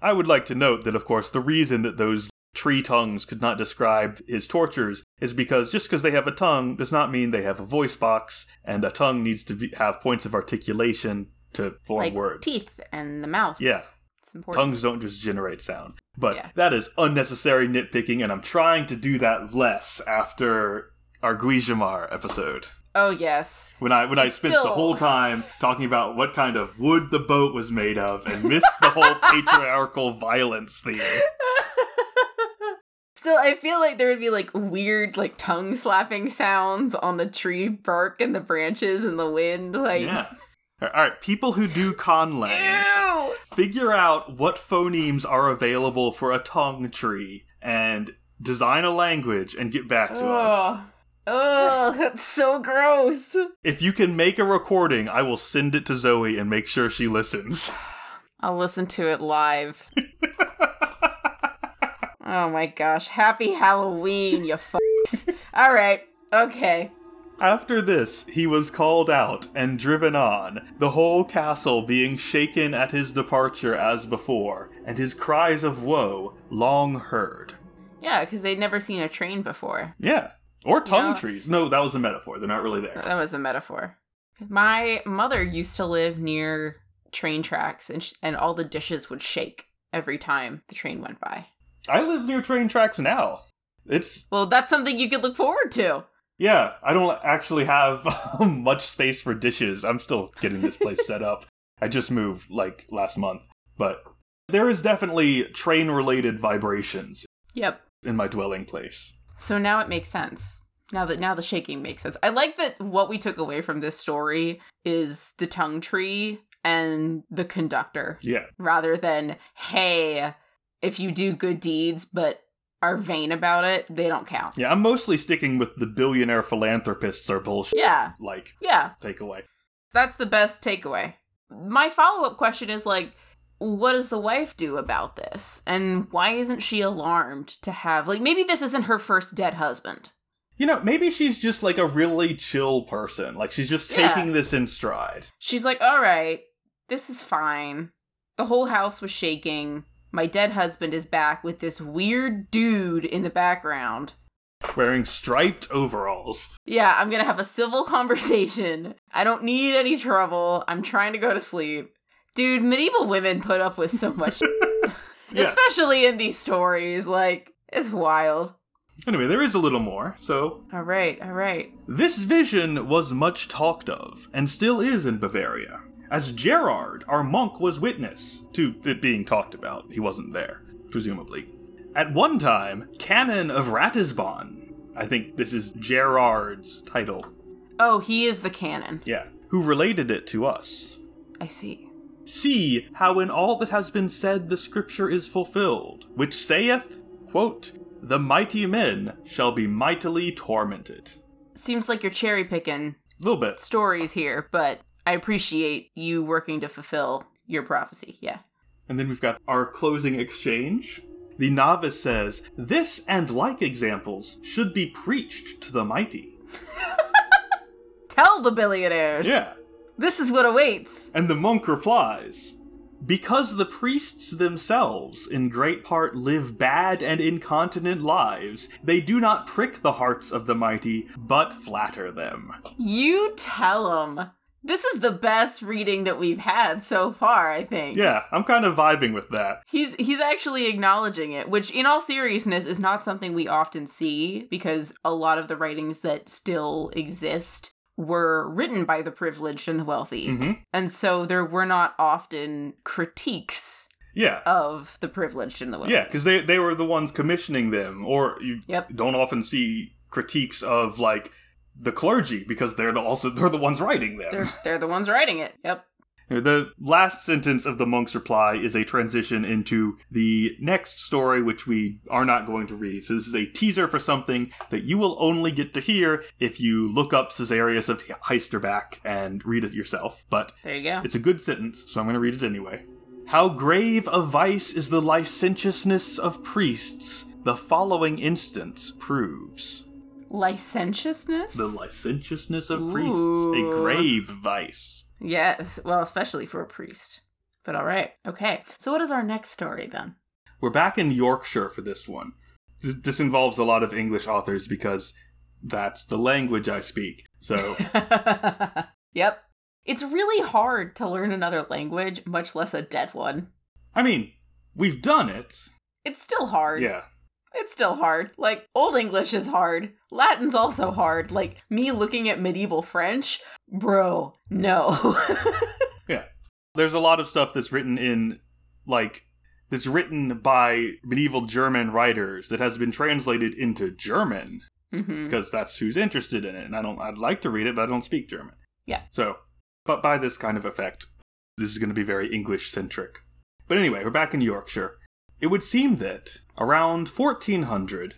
I would like to note that, of course, the reason that those tree tongues could not describe his tortures is because just because they have a tongue does not mean they have a voice box, and a tongue needs to be, have points of articulation to form like words. teeth and the mouth. Yeah. It's important. Tongues don't just generate sound. But Yeah. that is unnecessary nitpicking, and I'm trying to do that less after our Guigemar episode. Oh yes. When I when I It's spent the whole [LAUGHS] time talking about what kind of wood the boat was made of and missed the whole [LAUGHS] patriarchal violence theme. [LAUGHS] Still, I feel like there would be like weird, like tongue slapping sounds on the tree bark and the branches and the wind. Like, Yeah. All right, people who do conlangs. Figure out what phonemes are available for a tongue tree and design a language and get back to us. Ugh. That's so gross. If you can make a recording, I will send it to Zoe and make sure she listens. [LAUGHS] I'll listen to it live. [LAUGHS] oh my gosh. Happy Halloween, you fucks. All right. Okay. After this, he was called out and driven on, the whole castle being shaken at his departure as before, and his cries of woe long heard. Yeah, because they'd never seen a train before. Yeah. Or tongue trees. No, that was a metaphor. They're not really there. That was the metaphor. My mother used to live near train tracks, and sh- and all the dishes would shake every time the train went by. I live near train tracks now. It's Well, that's something you could look forward to. Yeah, I don't actually have [LAUGHS] much space for dishes. I'm still getting this place set up. I just moved like last month, but there is definitely train related vibrations Yep. in my dwelling place. So now it makes sense. Now that now the shaking makes sense. I like that what we took away from this story is the tongue tree and the conductor Yeah. rather than hey, if you do good deeds but are vain about it, they don't count. Yeah, I'm mostly sticking with the billionaire philanthropists are bullshit Yeah. like Yeah. takeaway. That's the best takeaway. My follow-up question is like what does the wife do about this? And why isn't she alarmed to have like maybe this isn't her first dead husband. You know, maybe she's just like a really chill person. Like she's just Yeah. taking this in stride. She's like, all right, this is fine. The whole house was shaking. My dead husband is back with this weird dude in the background. wearing striped overalls. Yeah, I'm gonna have a civil [LAUGHS] conversation. I don't need any trouble. I'm trying to go to sleep. Dude, medieval women put up with so much, [LAUGHS] [LAUGHS] Yeah. especially in these stories. Like, it's wild. Anyway, there is a little more. So, All right, all right. this vision was much talked of, and still is in Bavaria, as Gerard, our monk, was witness to it being talked about. He wasn't there, presumably. At one time, Canon of Ratisbon, I think this is Gerard's title, Oh, he is the canon. yeah, who related it to us. I see. See how in all that has been said the scripture is fulfilled, which saith, quote, The mighty men shall be mightily tormented. Seems like you're cherry picking A little bit. stories here, but I appreciate you working to fulfill your prophecy. Yeah. And then we've got our closing exchange. The novice says, This and like examples should be preached to the mighty. [LAUGHS] Tell the billionaires. Yeah. This is what awaits. And the monk replies, Because the priests themselves, in great part, live bad and incontinent lives, they do not prick the hearts of the mighty, but flatter them. You tell them. This is the best reading that we've had so far, I think. Yeah, I'm kind of vibing with that. He's he's actually acknowledging it, which in all seriousness is not something we often see because a lot of the writings that still exist were written by the privileged and the wealthy. hmm And so there were not often critiques Yeah. of the privileged and the wealthy. Yeah, because they, they were the ones commissioning them, or you Yep. don't often see critiques of like the clergy because they're the also [LAUGHS] they're the ones writing them. They're they're the ones writing it. Yep. The last sentence of the monk's reply is a transition into the next story, which we are not going to read. So this is a teaser for something that you will only get to hear if you look up Caesarius of Heisterbach and read it yourself. But There you go. it's a good sentence, so I'm going to read it anyway. How grave a vice is the licentiousness of priests, the following instance proves. Licentiousness? The licentiousness of priests, a grave vice. yes. Well, especially for a priest. But all right. Okay. So what is our next story then? We're back in Yorkshire for this one. This, this involves a lot of English authors because that's the language I speak. So, [LAUGHS] yep. It's really hard to learn another language, much less a dead one. I mean, we've done it. It's still hard. Yeah. It's still hard. Like, Old English is hard. Latin's also hard. Like, me looking at medieval French, bro, no. [LAUGHS] Yeah. There's a lot of stuff that's written in, like, that's written by medieval German writers that has been translated into German hmm because that's who's interested in it. And I don't, I'd like to read it, but I don't speak German. Yeah. So, but by this kind of effect, this is going to be very English centric. But anyway, we're back in Yorkshire. It would seem that around 1400,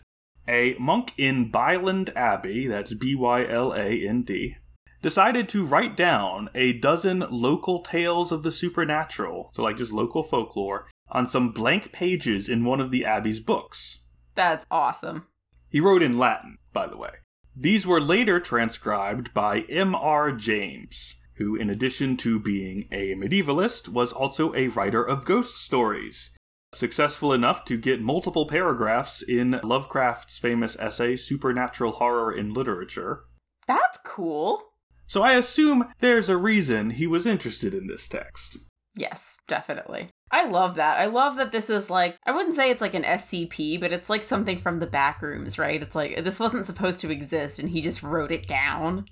a monk in Byland Abbey, that's B Y L A N D, decided to write down a dozen local tales of the supernatural, so like just local folklore, on some blank pages in one of the Abbey's books. That's awesome. He wrote in Latin, by the way. These were later transcribed by M.R. James, who, in addition to being a medievalist, was also a writer of ghost stories. Successful enough to get multiple paragraphs in Lovecraft's famous essay, Supernatural Horror in Literature. That's cool. So I assume there's a reason he was interested in this text. Yes, definitely. I love that. I love that this is like, I wouldn't say it's like an SCP, but it's like something from the back rooms, right? It's like, this wasn't supposed to exist and he just wrote it down.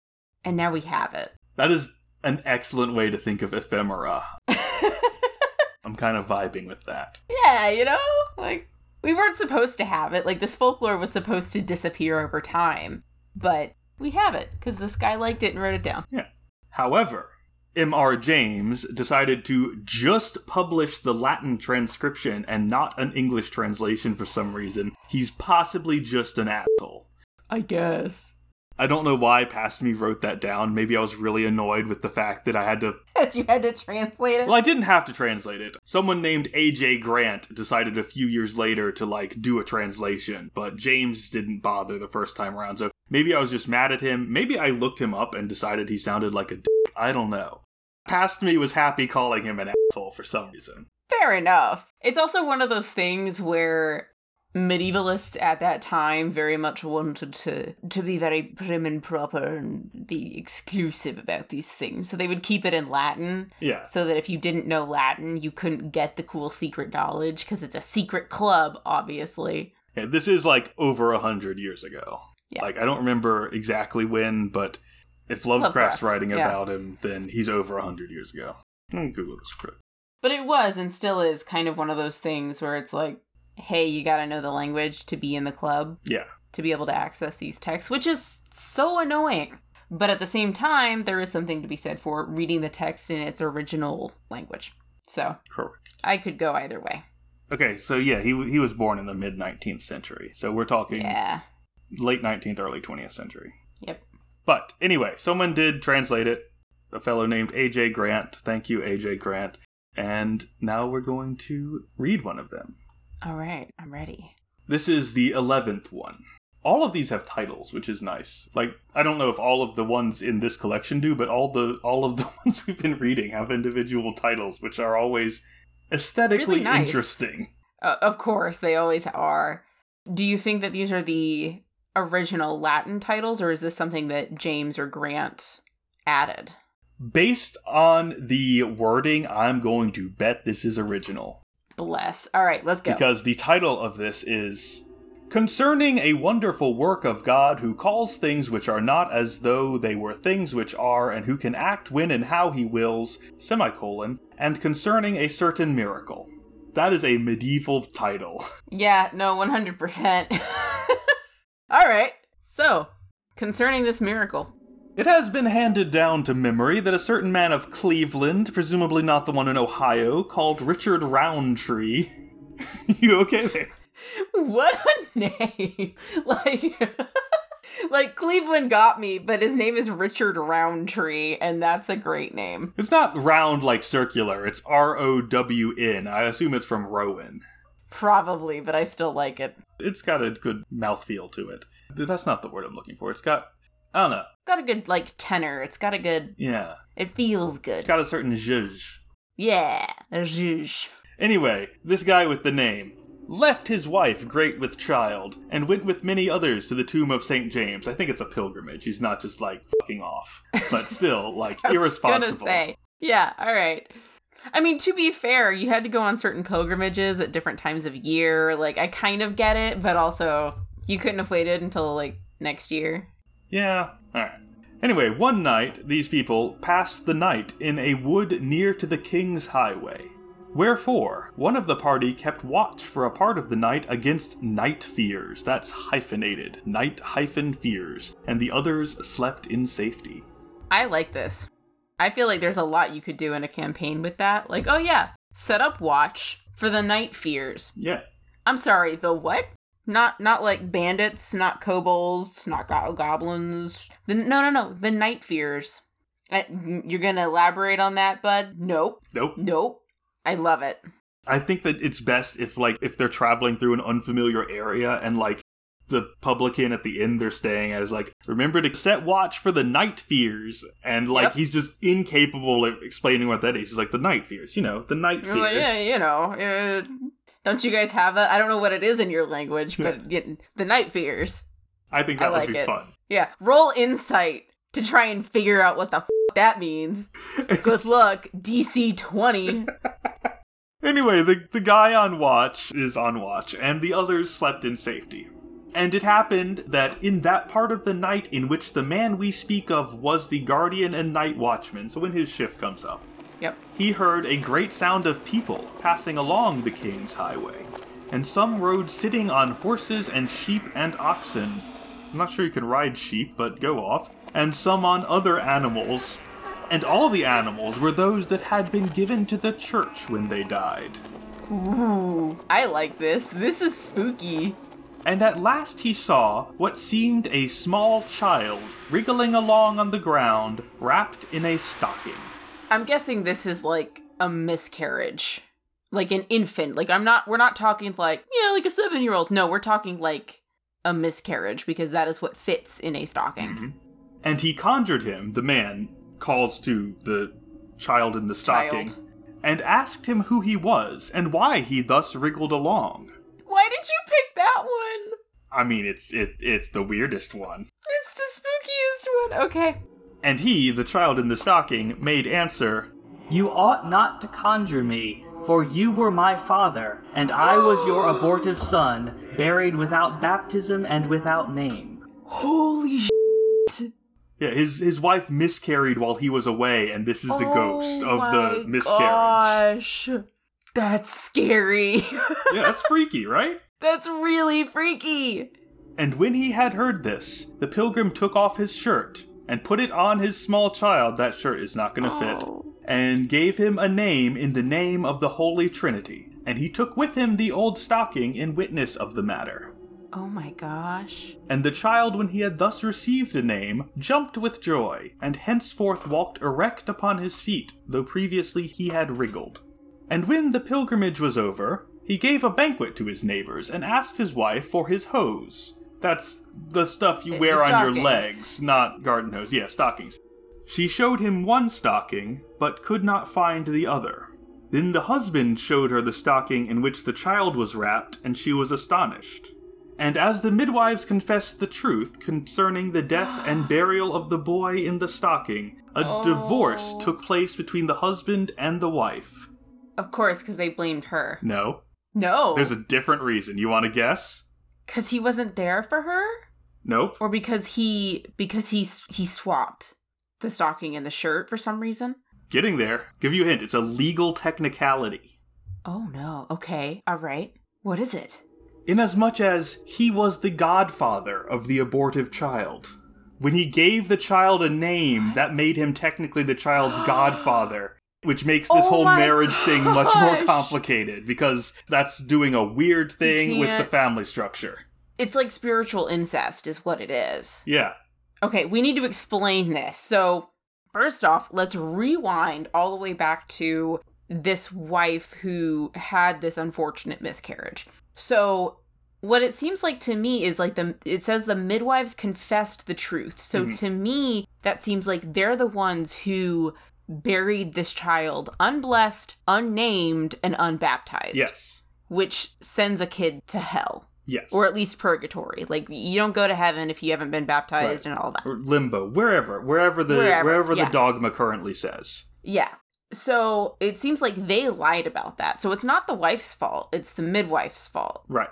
And now we have it. That is an excellent way to think of ephemera. [LAUGHS] I'm kind of vibing with that. yeah, you know? Like, we weren't supposed to have it. Like, this folklore was supposed to disappear over time. But we have it because this guy liked it and wrote it down. Yeah. However, M.R. James decided to just publish the Latin transcription and not an English translation for some reason. He's possibly just an asshole. I guess. I don't know why past me wrote that down. Maybe I was really annoyed with the fact that I had to. [LAUGHS] That you had to translate it? Well, I didn't have to translate it. Someone named A.J. Grant decided a few years later to, like, do a translation, but James didn't bother the first time around, so maybe I was just mad at him. Maybe I looked him up and decided he sounded like a dick. I don't know. Past me was happy calling him an asshole for some reason. Fair enough. It's also one of those things where medievalists at that time very much wanted to to be very prim and proper and be exclusive about these things. So they would keep it in Latin Yeah. so that if you didn't know Latin, you couldn't get the cool secret knowledge because it's a secret club, obviously. yeah. This is like over a hundred years ago. Yeah. Like I don't remember exactly when, but if Lovecraft's Lovecraft, writing yeah. about him, then he's over a hundred years ago. Mm, Google this quick. But it was and still is kind of one of those things where it's like, hey, you got to know the language to be in the club, Yeah. to be able to access these texts, which is so annoying. But at the same time, there is something to be said for reading the text in its original language. So Correct. I could go either way. Okay, so yeah, he he was born in the mid 19th century. So we're talking Yeah. late 19th, early 20th century. Yep. But anyway, someone did translate it. A fellow named AJ Grant. Thank you, AJ Grant. And now we're going to read one of them. All right. I'm ready. This is the 11th one. All of these have titles, which is nice. Like I don't know if all of the ones in this collection do, but all the all of the [LAUGHS] ones we've been reading have individual titles, which are always aesthetically Really nice. interesting. Uh, of course, they always are. Do you think that these are the original Latin titles, or is this something that James or Grant added? Based on the wording, I'm going to bet this is original. Bless. All right, let's go. Because the title of this is Concerning a wonderful work of God who calls things which are not as though they were things which are, and who can act when and how he wills, semicolon, and concerning a certain miracle. That is a medieval title. [LAUGHS] yeah, no, 100%. [LAUGHS] All right, so concerning this miracle. It has been handed down to memory that a certain man of Cleveland, presumably not the one in Ohio, called Richard Rowntree. [LAUGHS] you okay there? What a name! [LAUGHS] like, [LAUGHS] like Cleveland got me, but his name is Richard Rowntree, and that's a great name. It's not round like circular, it's R O W N. I assume it's from Rowan. Probably, but I still like it. It's got a good mouthfeel to it. That's not the word I'm looking for. It's got, I don't know. It's Got a good like tenor. It's got a good. Yeah. It feels good. It's got a certain zhuzh. yeah, a zhuzh. Anyway, this guy with the name left his wife great with child and went with many others to the tomb of St. James. I think it's a pilgrimage. He's not just like fucking off, but [LAUGHS] still like I was irresponsible. Say, yeah, all right. I mean, to be fair, you had to go on certain pilgrimages at different times of year. Like, I kind of get it, but also you couldn't have waited until like next year. Yeah, alright. Anyway, one night, these people passed the night in a wood near to the king's highway. Wherefore, one of the party kept watch for a part of the night against night fears. That's hyphenated. Night hyphen fears. And the others slept in safety. I like this. I feel like there's a lot you could do in a campaign with that. Like, oh yeah, set up watch for the night fears. Yeah. I'm sorry, the what? Not not like bandits, not kobolds, not go- goblins. The, no, no, no, the night fears. Uh, you're gonna elaborate on that, bud? Nope, Nope. nope. I love it. I think that it's best if like if they're traveling through an unfamiliar area and like the publican at the inn they're staying at is like, remember to set watch for the night fears, and like Yep. he's just incapable of explaining what that is. He's like the night fears, you know, the night fears. like, yeah, you know. Uh, don't you guys have that? I don't know what it is in your language, but yeah, the night fears. I think I that like would be it. fun. Yeah, roll insight to try and figure out what the f- that means. Good [LAUGHS] luck, DC 20. [LAUGHS] Anyway, the the guy on watch is on watch, and the others slept in safety. And it happened that in that part of the night in which the man we speak of was the guardian and night watchman, so when his shift comes up, Yep. he heard a great sound of people passing along the king's highway, and some rode sitting on horses and sheep and oxen. I'm not sure you can ride sheep, but go off. And some on other animals. And all the animals were those that had been given to the church when they died. Ooh, I like this. This is spooky. And at last he saw what seemed a small child wriggling along on the ground, wrapped in a stocking. I'm guessing this is like a miscarriage. Like an infant. Like I'm not we're not talking like, yeah, like a 7-year-old. No, we're talking like a miscarriage because that is what fits in a stocking. Mm-hmm. And he conjured him, the man calls to the child in the stocking, Child. and asked him who he was and why he thus wriggled along. Why did you pick that that one? I mean, it's it, it's the weirdest one. It's the spookiest one. Okay. And he, the child in the stocking, made answer, You ought not to conjure me, for you were my father, and I was your [GASPS] abortive son, buried without baptism and without name. Holy shit. Yeah, his his wife miscarried while he was away, and this is the oh ghost Oh of the my miscarriage. Gosh. That's scary. [LAUGHS] Yeah, that's freaky, right? That's really freaky. And when he had heard this, the pilgrim took off his shirt and put it on his small child. That shirt is not going to fit. Oh. And gave him a name in the name of the Holy Trinity. And he took with him the old stocking in witness of the matter. Oh my gosh. And the child, when he had thus received a name, jumped with joy, and henceforth walked erect upon his feet, though previously he had wriggled. And when the pilgrimage was over, he gave a banquet to his neighbors, and asked his wife for his hose. That's the stuff you wear on your stockings. legs, not garden hose. Yeah, stockings. She showed him one stocking, but could not find the other. Then the husband showed her the stocking in which the child was wrapped, and she was astonished. And as the midwives confessed the truth concerning the death and [GASPS] burial of the boy in the stocking, a divorce Oh. took place between the husband and the wife. Of course, because they blamed her. No, No. there's a different reason. You want to guess? Because he wasn't there for her? Nope. Or because he because he he swapped the stocking and the shirt for some reason? Getting there. Give you a hint. It's a legal technicality. Oh no. Okay. All right. What is it? Inasmuch as he was the godfather of the abortive child. When he gave the child a name, that made him technically the child's [GASPS] godfather, which makes this Oh whole marriage thing much more complicated because that's doing a weird thing with the family structure. It's like spiritual incest is what it is. Yeah. Okay, we need to explain this. So, first off, let's rewind all the way back to this wife who had this unfortunate miscarriage. So, what it seems like to me is like the it says the midwives confessed the truth. So Mhm. to me, that seems like they're the ones who buried this child unblessed, unnamed, and unbaptized. Yes. Which sends a kid to hell. Yes. Or at least purgatory. Like you don't go to heaven if you haven't been baptized Right. and all that. Or limbo, wherever, wherever the Wherever, wherever yeah. the dogma currently says. Yeah. So it seems like they lied about that. So it's not the wife's fault, it's the midwife's fault Right.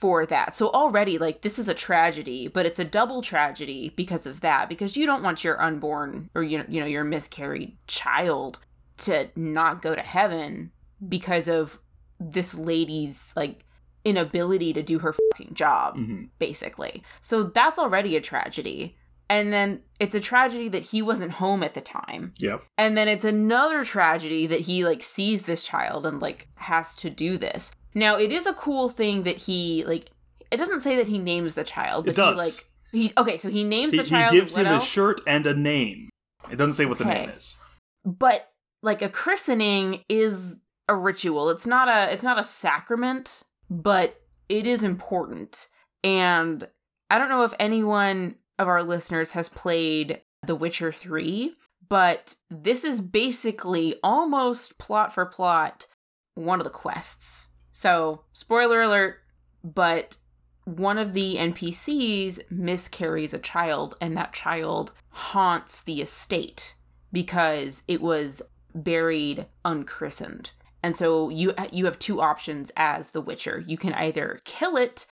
For that. So already, like, this is a tragedy, but it's a double tragedy because of that, because you don't want your unborn or, you know, you know your miscarried child to not go to heaven because of this lady's, like, inability to do her fucking job hmm basically. So that's already a tragedy. And then it's a tragedy that he wasn't home at the time. Yep. And then it's another tragedy that he like sees this child and like has to do this. Now it is a cool thing that he like it doesn't say that he names the child, but It does. he like he okay, so he names He, the child. he gives him else? a shirt and a name. It doesn't say what the name is. But like a christening is a ritual. It's not a it's not a sacrament, but it is important. And I don't know if anyone of our listeners has played The Witcher 3, but this is basically almost plot for plot one of the quests. So, spoiler alert, but one of the NPCs miscarries a child, and that child haunts the estate because it was buried unchristened. And so you you have two options as the Witcher. You can either kill it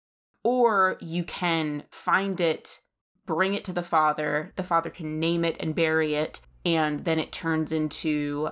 or you can find it, bring it to the father. The father can name it and bury it, and then it turns into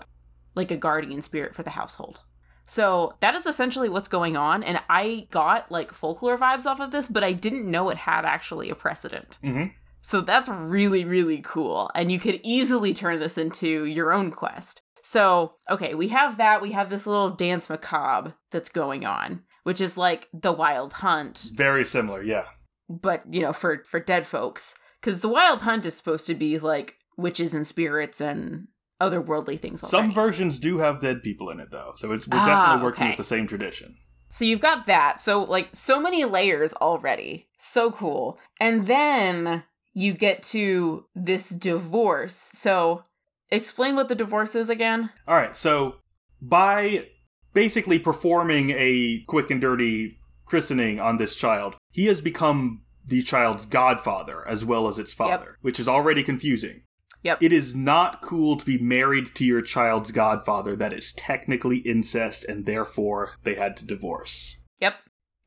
like a guardian spirit for the household. So that is essentially what's going on. And I got like folklore vibes off of this, but I didn't know it had actually a precedent. hmm So that's really, really cool. And you could easily turn this into your own quest. So, okay, we have that. We have this little dance macabre that's going on, which is like the wild hunt, Very similar, yeah. but you know, for for dead folks. Because the wild hunt is supposed to be like witches and spirits and otherworldly things. Some versions do have dead people in it, though, so it's we're Ah, definitely working okay. with the same tradition. So you've got that. So like so many layers already. So cool. And then you get to this divorce. So explain what the divorce is again. All right, so by basically performing a quick and dirty christening on this child, he has become the child's godfather as well as its father, which is already confusing. Yep. It is not cool to be married to your child's godfather. That is technically incest, and therefore they had to divorce. Yep.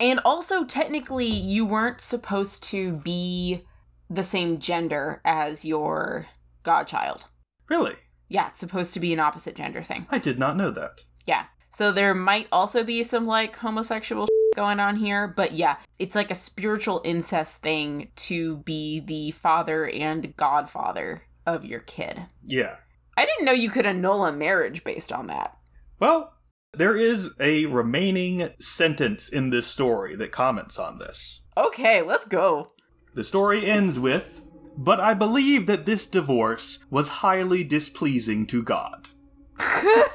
And also, technically, you weren't supposed to be the same gender as your godchild. Really? Yeah, it's supposed to be an opposite gender thing. I did not know that. Yeah. So there might also be some like homosexual [LAUGHS] going on here, but yeah, it's like a spiritual incest thing to be the father and godfather of your kid. Yeah. I didn't know you could annul a marriage based on that. Well, there is a remaining sentence in this story that comments on this. Okay, let's go. The story ends with But I believe that this divorce was highly displeasing to God. [LAUGHS]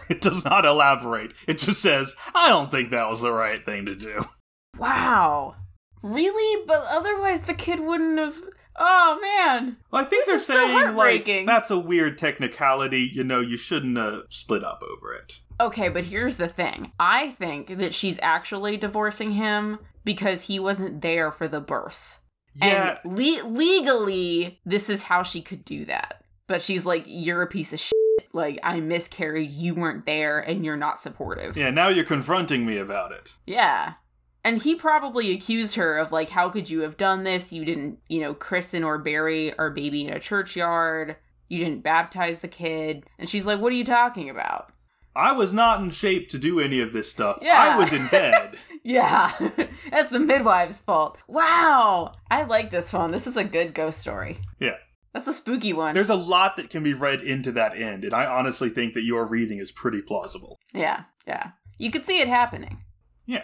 it does not elaborate. It just says, I don't think that was the right thing to do. Wow. Really? But otherwise the kid wouldn't have Oh man. Well, I think This is so they're saying, like, heartbreaking. that's a weird technicality. You know, you shouldn't have split up over it. Okay, but here's the thing. I think that she's actually divorcing him because he wasn't there for the birth. Yeah, And le- legally, this is how she could do that. But she's like, you're a piece of shit. Like, I miscarried, you weren't there, and you're not supportive. yeah, now you're confronting me about it. Yeah. And he probably accused her of, like, how could you have done this? You didn't, you know, christen or bury our baby in a churchyard. You didn't baptize the kid. And she's like, what are you talking about? I was not in shape to do any of this stuff. Yeah. I was in bed. [LAUGHS] Yeah, [LAUGHS] that's the midwife's fault. Wow. I like this one. This is a good ghost story. Yeah. That's a spooky one. There's a lot that can be read into that end, and I honestly think that your reading is pretty plausible. Yeah, yeah. You could see it happening. Yeah.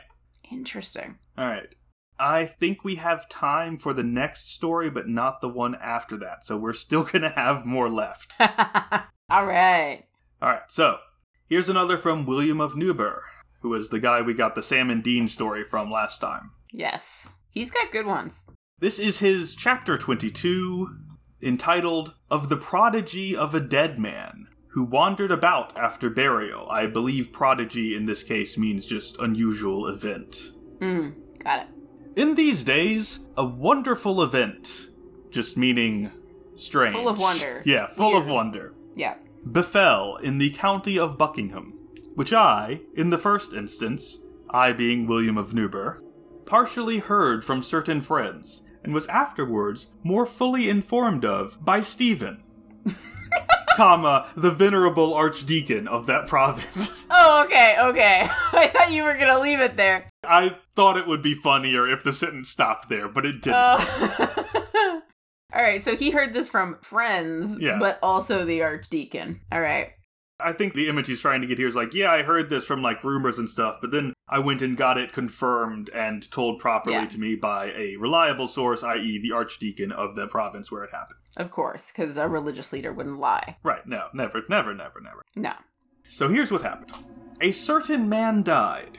Interesting. All right. I think we have time for the next story, but not the one after that, so we're still [LAUGHS] going to have more left. [LAUGHS] All right. All right, so here's another from William of Newburgh, who is the guy we got the Sam and Dean story from last time. Yes. He's got good ones. This is his chapter 22, entitled Of the Prodigy of a Dead Man, who wandered about after burial. I believe prodigy in this case means just unusual event. Mm, got it. In these days, a wonderful event, just meaning strange. Full of wonder. Yeah, full of wonder. Yeah. Befell in the county of Buckingham, which I, in the first instance, I being William of Newburgh, partially heard from certain friends, and was afterwards more fully informed of by Stephen, comma, the venerable archdeacon of that province. [LAUGHS] Oh, okay, okay. [LAUGHS] I thought you were going to leave it there. I thought it would be funnier if the sentence stopped there, but it didn't. Oh. [LAUGHS] All right, so he heard this from friends, Yeah. but also the archdeacon. All right. I think the image he's trying to get here is like, yeah, I heard this from like rumors and stuff, but then I went and got it confirmed and told properly Yeah. to me by a reliable source, i.e., the archdeacon of the province where it happened. Of course, because a religious leader wouldn't lie. Right, no, never, never, never, never. No. So here's what happened A certain man died,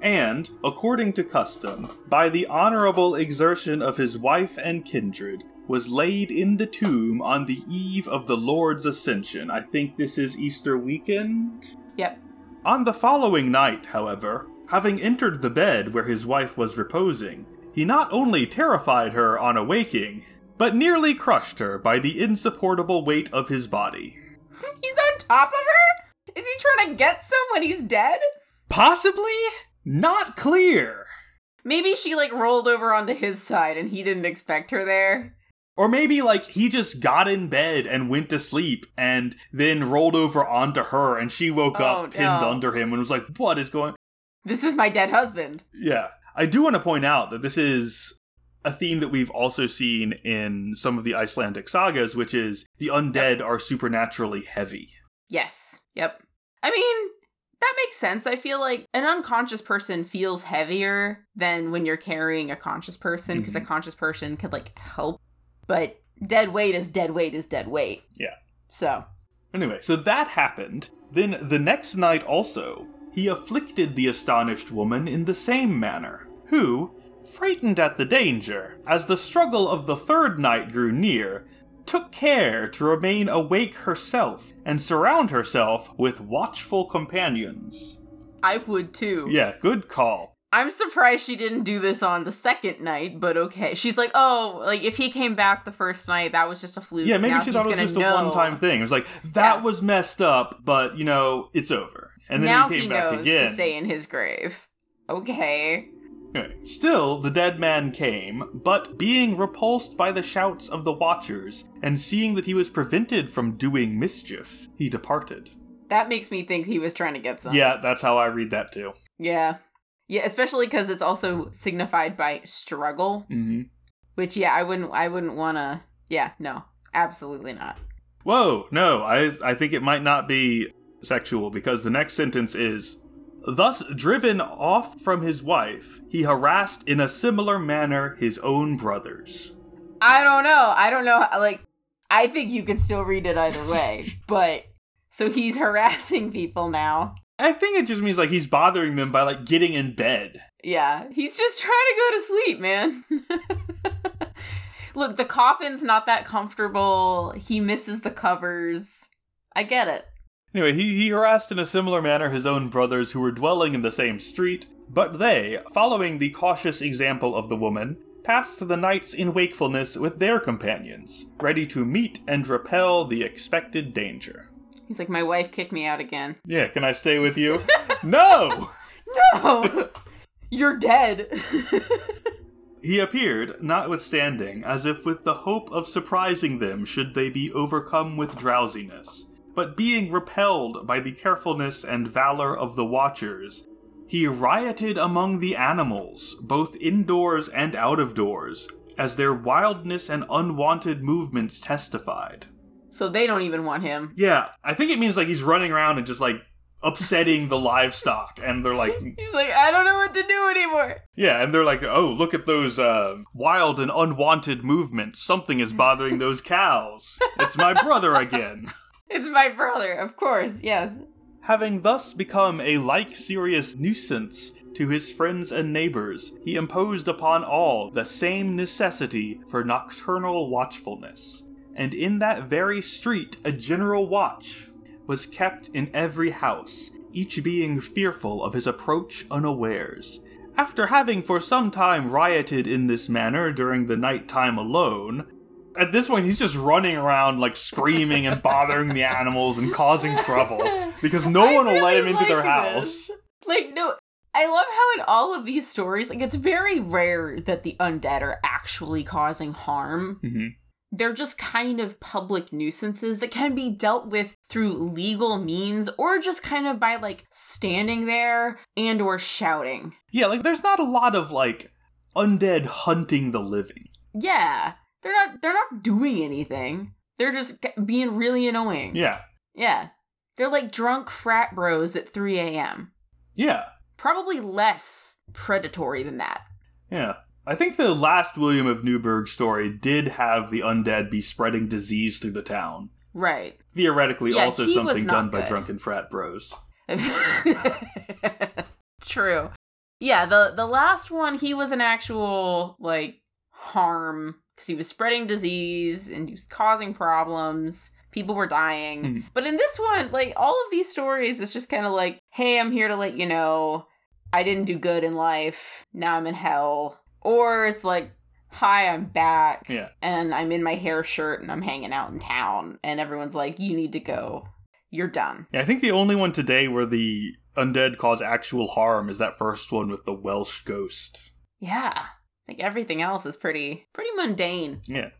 and, according to custom, by the honorable exertion of his wife and kindred, was laid in the tomb on the eve of the Lord's Ascension. I think this is Easter weekend? Yep. On the following night, however, having entered the bed where his wife was reposing, he not only terrified her on awaking, but nearly crushed her by the insupportable weight of his body. [LAUGHS] He's on top of her? Is he trying to get some when he's dead? Possibly? Not clear. Maybe she like rolled over onto his side and he didn't expect her there. Or maybe, like, he just got in bed and went to sleep and then rolled over onto her and she woke Oh, up pinned no. under him and was like, What is going This is my dead husband. Yeah. I do want to point out that this is a theme that we've also seen in some of the Icelandic sagas, which is the undead are supernaturally heavy. Yes. Yep. I mean, that makes sense. I feel like an unconscious person feels heavier than when you're carrying a conscious person because a mm-hmm. conscious person could like help. But dead weight is dead weight is dead weight. Yeah. So, Anyway, so that happened. Then the next night also, he afflicted the astonished woman in the same manner, who, frightened at the danger, as the struggle of the third night grew near, took care to remain awake herself and surround herself with watchful companions. I would too. Yeah, good call. I'm surprised she didn't do this on the second night, but okay. She's like, oh, like if he came back the first night, that was just a fluke. Yeah, maybe Now she thought it was just a one-time thing. It was like that Yeah. was messed up, but you know it's over. And then now he came he back knows again. to stay in his grave. Okay. Anyway, Still, the dead man came, but being repulsed by the shouts of the watchers and seeing that he was prevented from doing mischief, he departed. That makes me think he was trying to get some. Yeah, that's how I read that too. Yeah. Yeah, especially because it's also signified by struggle, hmm which yeah, I wouldn't I wouldn't wanna yeah, no. Absolutely not. Whoa, no, I I think it might not be sexual because the next sentence is Thus driven off from his wife, he harassed in a similar manner his own brothers. I don't know. I don't know. Like, I think you can still read it either way. [LAUGHS] but so he's harassing people now. I think it just means like he's bothering them by like getting in bed. Yeah, he's just trying to go to sleep, man. [LAUGHS] Look, the coffin's not that comfortable. He misses the covers. I get it. Anyway, he, he harassed in a similar manner his own brothers who were dwelling in the same street, but they, following the cautious example of the woman, passed the nights in wakefulness with their companions, ready to meet and repel the expected danger. He's like, my wife kicked me out again. Yeah, can I stay with you? [LAUGHS] no! No! You're dead. [LAUGHS] He appeared, notwithstanding, as if with the hope of surprising them should they be overcome with drowsiness. But being repelled by the carefulness and valor of the watchers, he rioted among the animals, both indoors and out of doors, as their wildness and unwanted movements testified. So they don't even want him. Yeah, I think it means like he's running around and just like upsetting the livestock, and they're like, [LAUGHS] He's like, I don't know what to do anymore. Yeah, and they're like, oh, look at those uh, wild and unwanted movements. Something is bothering those [LAUGHS] cows. It's my brother again. [LAUGHS] It's my brother, of course, yes. Having thus become a like serious nuisance to his friends and neighbors, he imposed upon all the same necessity for nocturnal watchfulness. And in that very street, a general watch was kept in every house, each being fearful of his approach unawares. After having for some time rioted in this manner during the night time alone, at this point he's just running around like screaming and bothering the animals and causing trouble because no [LAUGHS] I one will let him into their like house. Like, no, I love how in all of these stories, like, it's very rare that the undead are actually causing harm. hmm They're just kind of public nuisances that can be dealt with through legal means or just kind of by like standing there and or shouting. Yeah, like there's not a lot of like undead hunting the living. Yeah, they're not they're not doing anything. They're just being really annoying. Yeah, Yeah. They're like drunk frat bros at 3 a.m. yeah, Probably less predatory than that. yeah. I think the last William of Newburgh story did have the undead be spreading disease through the town. Right. Theoretically, Yeah, also something done by drunken frat bros. [LAUGHS] True. Yeah, the the last one he was an actual like harm because he was spreading disease and he was causing problems. People were dying. Mhm. But in this one, like all of these stories, it's just kind of like, hey, I'm here to let you know I didn't do good in life. Now I'm in hell. Or it's like, hi, I'm back. Yeah. And I'm in my hair shirt and I'm hanging out in town. And everyone's like, you need to go. You're done. Yeah, I think the only one today where the undead cause actual harm is that first one with the Welsh ghost. Yeah. Like everything else is pretty pretty mundane. Yeah.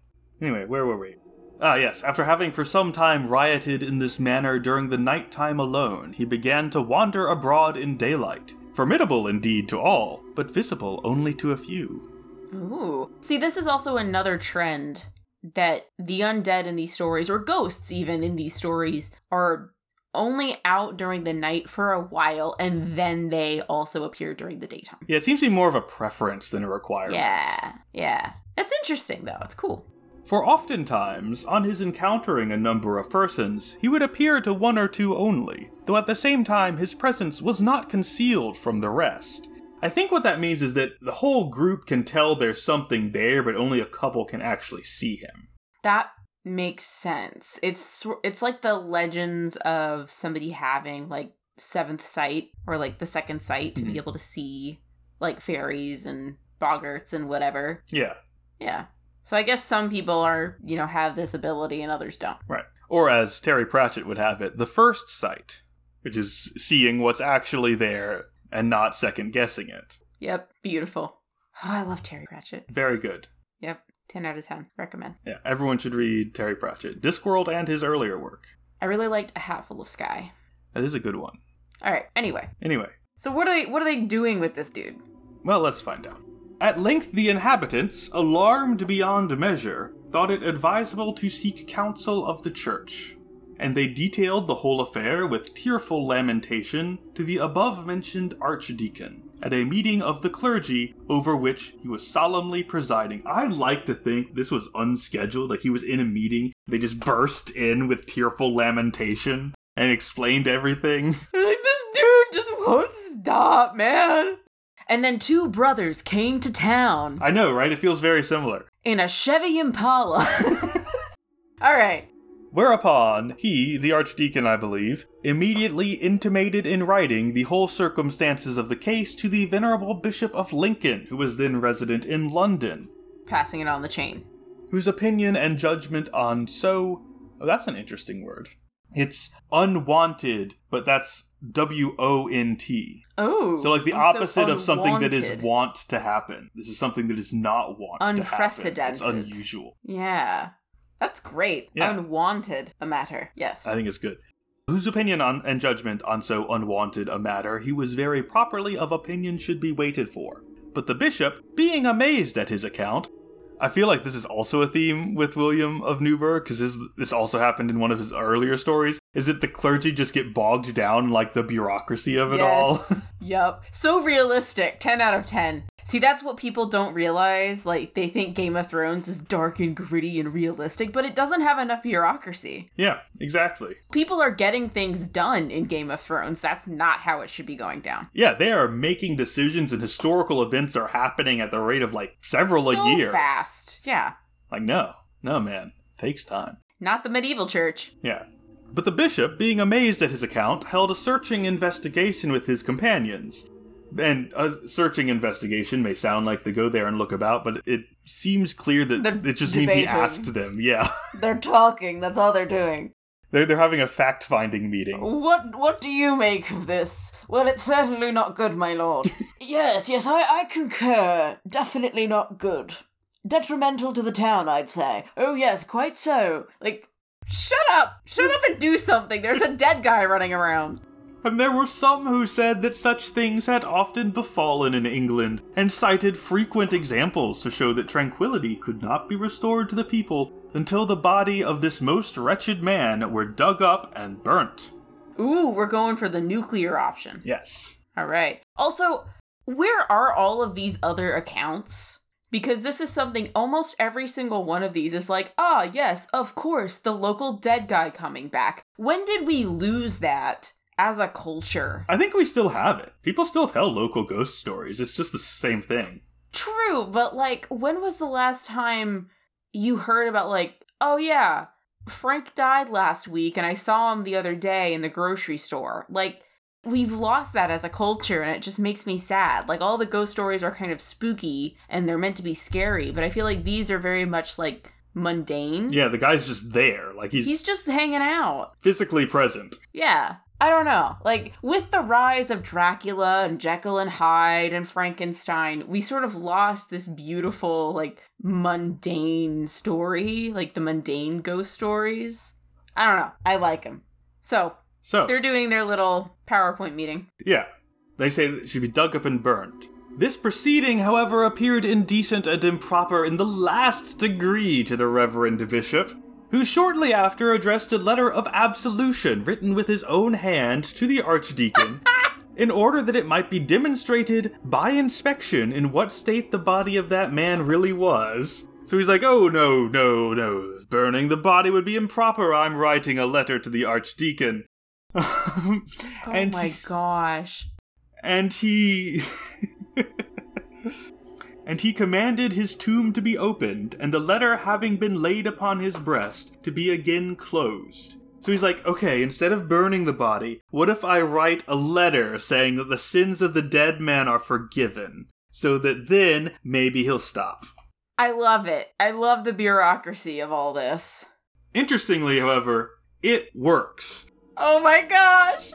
Anyway, where were we? Ah, yes. After having for some time rioted in this manner during the night time alone, he began to wander abroad in daylight. Formidable indeed to all, but visible only to a few. Ooh. See, this is also another trend that the undead in these stories, or ghosts even in these stories, are only out during the night for a while and then they also appear during the daytime. Yeah, it seems to be more of a preference than a requirement. Yeah. Yeah. That's interesting though. It's cool. For oftentimes, on his encountering a number of persons, he would appear to one or two only, though at the same time his presence was not concealed from the rest. I think what that means is that the whole group can tell there's something there, but only a couple can actually see him. That makes sense. It's it's like the legends of somebody having like seventh sight or like the second sight to Mhm. be able to see like fairies and boggarts and whatever. Yeah, Yeah. So I guess some people are, you know, have this ability and others don't. right. Or as Terry Pratchett would have it, the first sight, which is seeing what's actually there and not second guessing it. Yep. Beautiful. Oh, I love Terry Pratchett. Very good. Yep. 10 out of 10. Recommend. Yeah, everyone should read Terry Pratchett, Discworld, and his earlier work. I really liked A Hatful of Sky. That is a good one. All right. Anyway. Anyway, So what are they what are they doing with this dude? well, let's find out. At length, the inhabitants, alarmed beyond measure, thought it advisable to seek counsel of the church, and they detailed the whole affair with tearful lamentation to the above mentioned archdeacon at a meeting of the clergy over which he was solemnly presiding. I like to think this was unscheduled, like he was in a meeting, they just burst in with tearful lamentation and explained everything. [LAUGHS] Like this dude just won't stop, man. And then two brothers came to town I know, right? It feels very similar. in a Chevy Impala. [LAUGHS] All right. Whereupon he, the archdeacon, I believe, immediately intimated in writing the whole circumstances of the case to the venerable Bishop of Lincoln, who was then resident in London, Passing it on the chain. whose opinion and judgment on so. Oh, that's an interesting word. It's unwanted, but that's W O N T. Oh. So, like the I'm so opposite of something that is want to happen. This is something that is not want to happen. It's Unprecedented. unusual. Yeah. That's great. Yeah. Unwanted a matter. Yes. I think it's good. Whose opinion on and judgment on so unwanted a matter he was very properly of opinion should be waited for. But the bishop, being amazed at his account, I feel like this is also a theme with William of Newburgh, because this, this also happened in one of his earlier stories, is that the clergy just get bogged down in, like the bureaucracy of it all. Yes. [LAUGHS] yep. So realistic. 10 out of 10. See, that's what people don't realize. Like, they think Game of Thrones is dark and gritty and realistic, but it doesn't have enough bureaucracy. yeah, exactly. People are getting things done in Game of Thrones. That's not how it should be going down. Yeah, they are making decisions and historical events are happening at the rate of like several so a year. fast. Yeah. Like, no, no, man. takes time. Not the medieval church. Yeah. But the bishop, being amazed at his account, held a searching investigation with his companions. And a searching investigation may sound like they go there and look about, but it seems clear that They're it just means he asked them. Yeah. [LAUGHS] They're talking. That's all they're doing. They're, they're having a fact finding meeting. What what do you make of this? Well, it's certainly not good, my lord. [LAUGHS] yes, yes, I, I concur. Definitely not good. Detrimental to the town, I'd say. Oh yes, quite so. Like Shut up! Shut up and do something. There's a dead guy running around. And there were some who said that such things had often befallen in England, and cited frequent examples to show that tranquility could not be restored to the people until the body of this most wretched man were dug up and burnt. Ooh, we're going for the nuclear option. Yes. All right. Also, where are all of these other accounts? Because this is something almost every single one of these is like, ah, yes, of course, the local dead guy coming back. When did we lose that as a culture? I think we still have it. People still tell local ghost stories. It's just the same thing. True, but like, when was the last time you heard about, like, oh yeah, Frank died last week and I saw him the other day in the grocery store? Like, we've lost that as a culture and it just makes me sad. Like, all the ghost stories are kind of spooky and they're meant to be scary, but I feel like these are very much like mundane. Yeah, the guy's just there. Like he's, He's just hanging out. physically present. Yeah. I don't know. Like, with the rise of Dracula and Jekyll and Hyde and Frankenstein, we sort of lost this beautiful, like, mundane story, like the mundane ghost stories. I don't know. I like them. So, So, they're doing their little PowerPoint meeting. yeah, they say that it should be dug up and burned. This proceeding, however, appeared indecent and improper in the last degree to the Reverend Bishop, who shortly after addressed a letter of absolution written with his own hand to the Archdeacon. [LAUGHS] In order that it might be demonstrated by inspection in what state the body of that man really was. So he's like, oh no, no, no, burning the body would be improper. I'm writing a letter to the Archdeacon. [LAUGHS] Oh and my gosh. and he [LAUGHS] and he commanded his tomb to be opened and the letter having been laid upon his breast to be again closed So he's like, okay, instead of burning the body, what if I write a letter saying that the sins of the dead man are forgiven? So that then maybe he'll stop. I love it. I love the bureaucracy of all this. Interestingly, however, it works. Oh my gosh!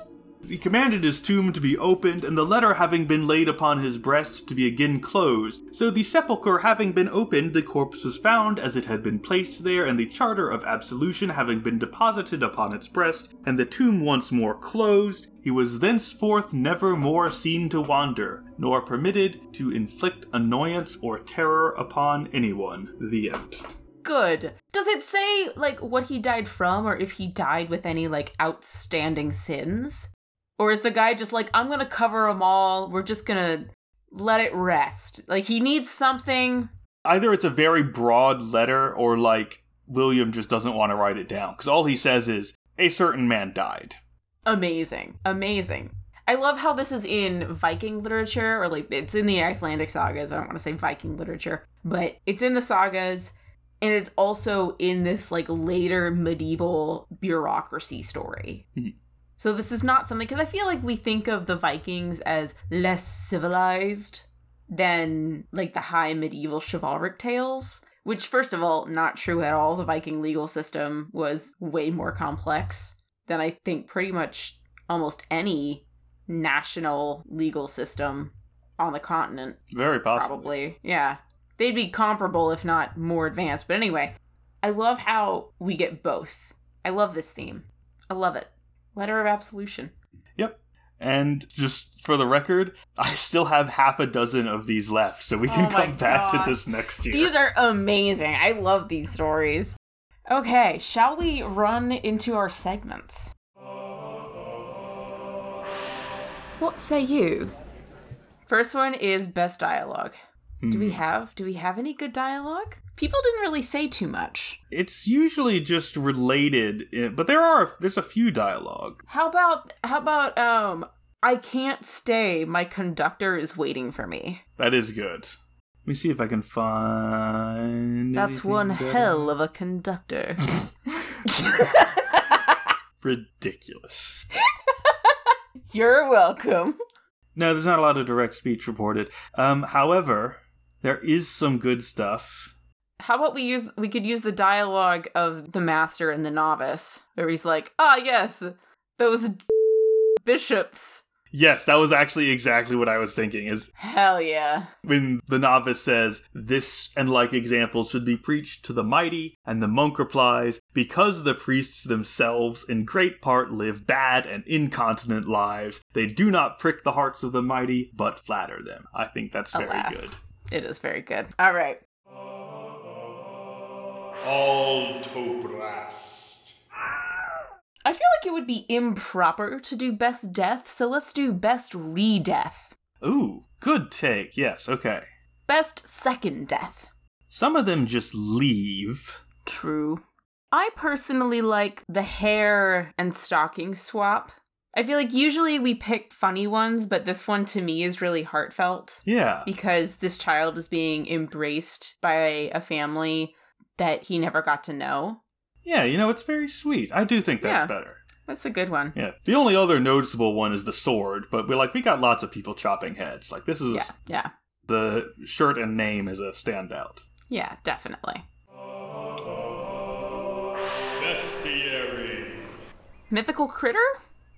He commanded his tomb to be opened, and the letter having been laid upon his breast to be again closed. So the sepulchre having been opened, the corpse was found as it had been placed there, and the charter of absolution having been deposited upon its breast, and the tomb once more closed, he was thenceforth never more seen to wander, nor permitted to inflict annoyance or terror upon anyone. The end. Good. Does it say, like, what he died from, or if he died with any, like, outstanding sins? Or is the guy just like, I'm gonna cover them all, we're just gonna let it rest? Like, he needs something. Either it's a very broad letter, or like William just doesn't want to write it down, because all he says is, a certain man died. Amazing. Amazing. I love how this is in Viking literature, or like it's in the Icelandic sagas. I don't want to say Viking literature, but it's in the sagas, and it's also in this like later medieval bureaucracy story. Mhm. So this is not something because I feel like we think of the Vikings as less civilized than like the high medieval chivalric tales, which first of all, not true at all. The Viking legal system was way more complex than I think pretty much almost any national legal system on the continent Very possibly. probably. Yeah. They'd be comparable, if not more advanced. But anyway, I love how we get both. I love this theme. I love it. Letter of Absolution. Yep. And just for the record, I still have half a dozen of these left, so we can Oh come back gosh. to this next year. These are amazing. I love these stories. Okay, shall we run into our segments? What say you? First one is best dialogue. Do we Hmm. have do we have any good dialogue? People didn't really say too much. It's usually just related, eh, but there are there's a few dialogue. How about how about um I can't stay. My conductor is waiting for me. That is good. Let me see if I can find. That's one better. hell of a conductor. [LAUGHS] ridiculous. [LAUGHS] You're welcome. No, there's not a lot of direct speech reported. Um, however, there is some good stuff. How about we use we could use the dialogue of the master and the novice, where he's like, "Ah, yes, those [LAUGHS] bishops. Yes, that was actually exactly what I was thinking. Is Hell yeah." when the novice says, This and like examples should be preached to the mighty, and the monk replies, Because the priests themselves in great part live bad and incontinent lives, they do not prick the hearts of the mighty, but flatter them. I think that's very Alas. good. It is very good. All right. Altobrast. I feel like it would be improper to do best death, so let's do best re-death. Ooh, good take. Yes, okay. Best second death. Some of them just leave. True. I personally like the hair and stocking swap. I feel like usually we pick funny ones, but this one to me is really heartfelt Yeah. because this child is being embraced by a family that he never got to know. Yeah, you know, it's very sweet. I do think that's Yeah. better. That's a good one. Yeah. The only other noticeable one is the sword, but we're like, we got lots of people chopping heads. Like, this is Yeah, yeah, the shirt and name is a standout. yeah, definitely. Bestiary. Mythical critter?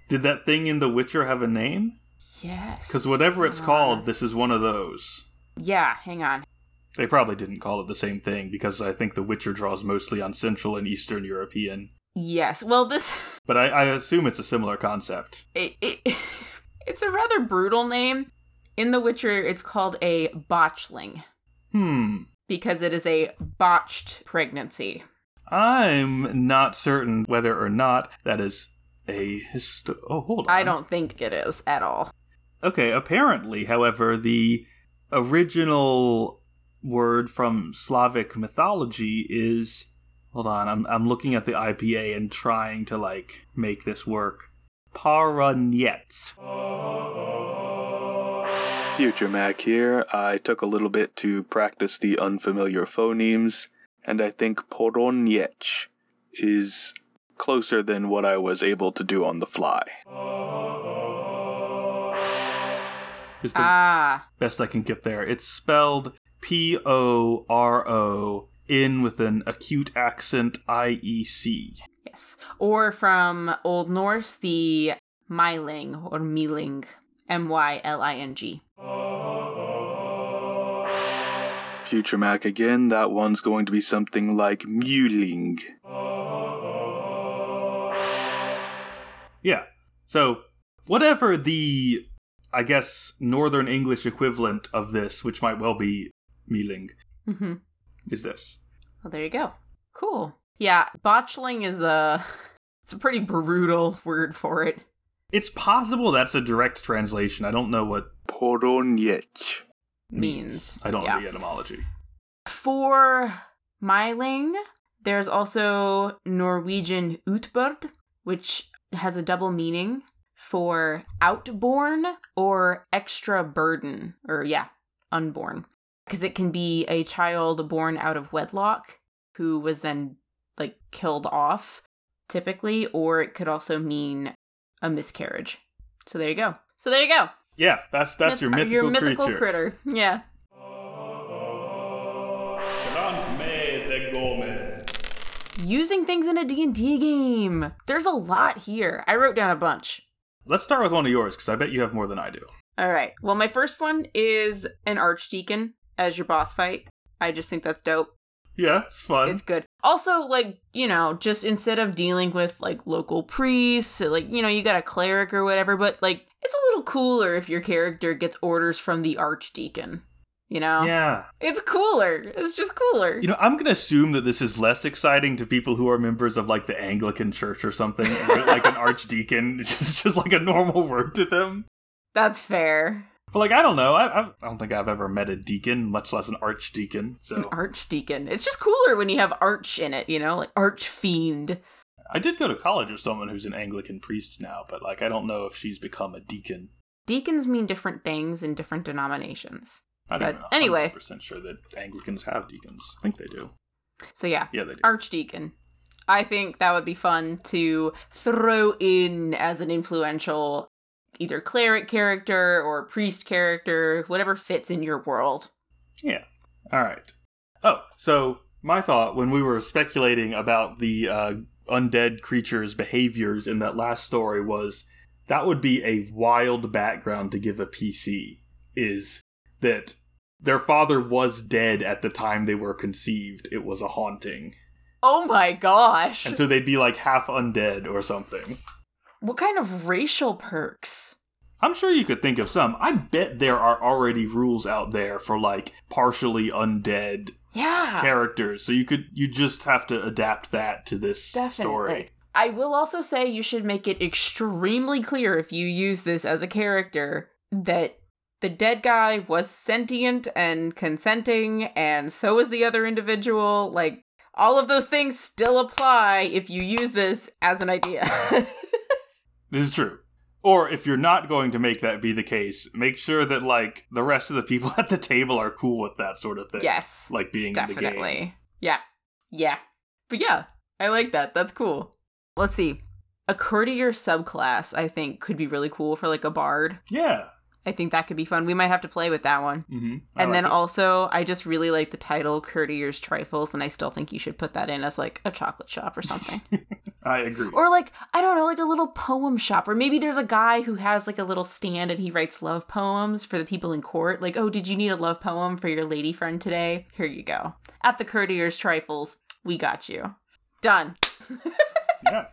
Did that thing in The Witcher have a name? Yes. Because whatever it's called, this is one of those. Yeah, hang on. They probably didn't call it the same thing because I think The Witcher draws mostly on Central and Eastern European. Yes. Well, this [LAUGHS] But I, I assume it's a similar concept. it, it [LAUGHS] it's a rather brutal name. In The Witcher, it's called a botchling Hmm. because it is a botched pregnancy. I'm not certain whether or not that is a histo- Oh, hold on. I don't think it is at all. Okay, apparently, however, the original word from Slavic mythology is hold on, I'm I'm looking at the IPA and trying to like make this work. Paranyets. Future Mac here. I took a little bit to practice the unfamiliar phonemes, and I think Poronyech is closer than what I was able to do on the fly. Is the Ah, best I can get there. It's spelled P O R O in with an acute accent I E C. yes. Or from Old Norse, the Myling or Mealing, M Y L I N G. Future Mac again, that one's going to be something like Mewling. Yeah. So whatever the I guess Northern English equivalent of this, which might well be Mealing, Mm-hmm. is this. Well, there you go. Cool. Yeah, botchling is a [LAUGHS] it's a pretty brutal word for it. It's possible that's a direct translation. I don't know what Poroniec. Means. I don't yeah. know the etymology. For Myling, there's also Norwegian utburd, which has a double meaning for outborn or extra burden, or yeah, unborn. Because it can be a child born out of wedlock who was then like killed off, typically, or it could also mean a miscarriage. So there you go. So there you go. Yeah, that's that's your Myth- mythical, mythical creature. critter. Yeah. Using things in a D&D game. There's a lot here. I wrote down a bunch. Let's start with one of yours because I bet you have more than I do. All right. Well, my first one is an archdeacon as your boss fight. I just think that's dope. Yeah, it's fun. It's good. Also, like, you know, just instead of dealing with like local priests, like, you know, you got a cleric or whatever, but like, it's a little cooler if your character gets orders from the archdeacon. You know? yeah. It's cooler. It's just cooler. You know, I'm gonna assume that this is less exciting to people who are members of like the Anglican Church or something, [LAUGHS] like an archdeacon. [LAUGHS] It's just, just like a normal word to them. That's fair. But like, I don't know. I, I've, don't think I've ever met a deacon, much less an archdeacon. An So archdeacon. It's just cooler when you have arch in it, you know, like archfiend. I did go to college with someone who's an Anglican priest now, but like, I don't know if she's become a deacon. Deacons mean different things in different denominations. I'm But not anyway. 100% sure that Anglicans have deacons. I think they do. So yeah, Yeah, they do. archdeacon. I think that would be fun to throw in as an influential either cleric character or priest character, whatever fits in your world. Yeah. All right. Oh, so my thought when we were speculating about the uh, undead creatures' behaviors in that last story was that would be a wild background to give a PC. Is that their father was dead at the time they were conceived? It was a haunting, Oh my gosh. and so they'd be like half undead or something. what kind of racial perks? I'm sure you could think of some. I bet there are already rules out there for like partially undead Yeah. characters, so you could you just have to adapt that to this Definitely. story. I will also say you should make it extremely clear if you use this as a character that the dead guy was sentient and consenting, and so was the other individual. Like, all of those things still apply if you use this as an idea. [LAUGHS] This is true. Or if you're not going to make that be the case, make sure that like the rest of the people [LAUGHS] at the table are cool with that sort of thing. yes, Like being in the game. definitely. Yeah. Yeah. But yeah, I like that. That's cool. Let's see. A courtier subclass, I think, could be really cool for like a bard. Yeah. I think that could be fun. We might have to play with that one. Mm-hmm. and then also, I just really like the title Courtier's Trifles, and I still think you should put that in as like a chocolate shop or something. [LAUGHS] I agree. or like, I don't know, like a little poem shop. Or maybe there's a guy who has like a little stand and he writes love poems for the people in court. Like, oh, did you need a love poem for your lady friend today? Here you go. At the Courtier's Trifles, we got you. Done. [LAUGHS] yeah.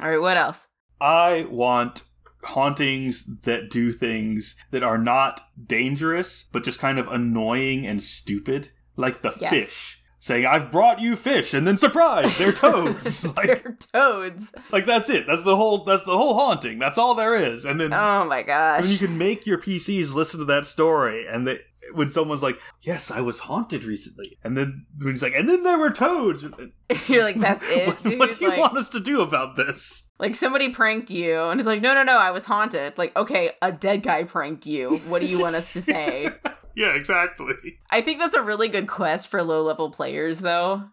All right, what else? I want hauntings that do things that are not dangerous, but just kind of annoying and stupid. Like the Yes. fish. Saying, I've brought you fish, and then surprise, they're [LAUGHS] toads. like They're toads. like that's it. That's the whole that's the whole haunting. That's all there is. And then Oh my gosh. you can make your PCs listen to that story, and they, when someone's like, "Yes, I was haunted recently," and then when he's like, "And then there were toads," [LAUGHS] You're like, that's [LAUGHS] it. what, what do you Like- want us to do about this? Like somebody pranked you, and it's like, no, no, no, I was haunted. Like, okay, a dead guy pranked you. What do you want us to [LAUGHS] say? Yeah, exactly. I think that's a really good quest for low level players, though.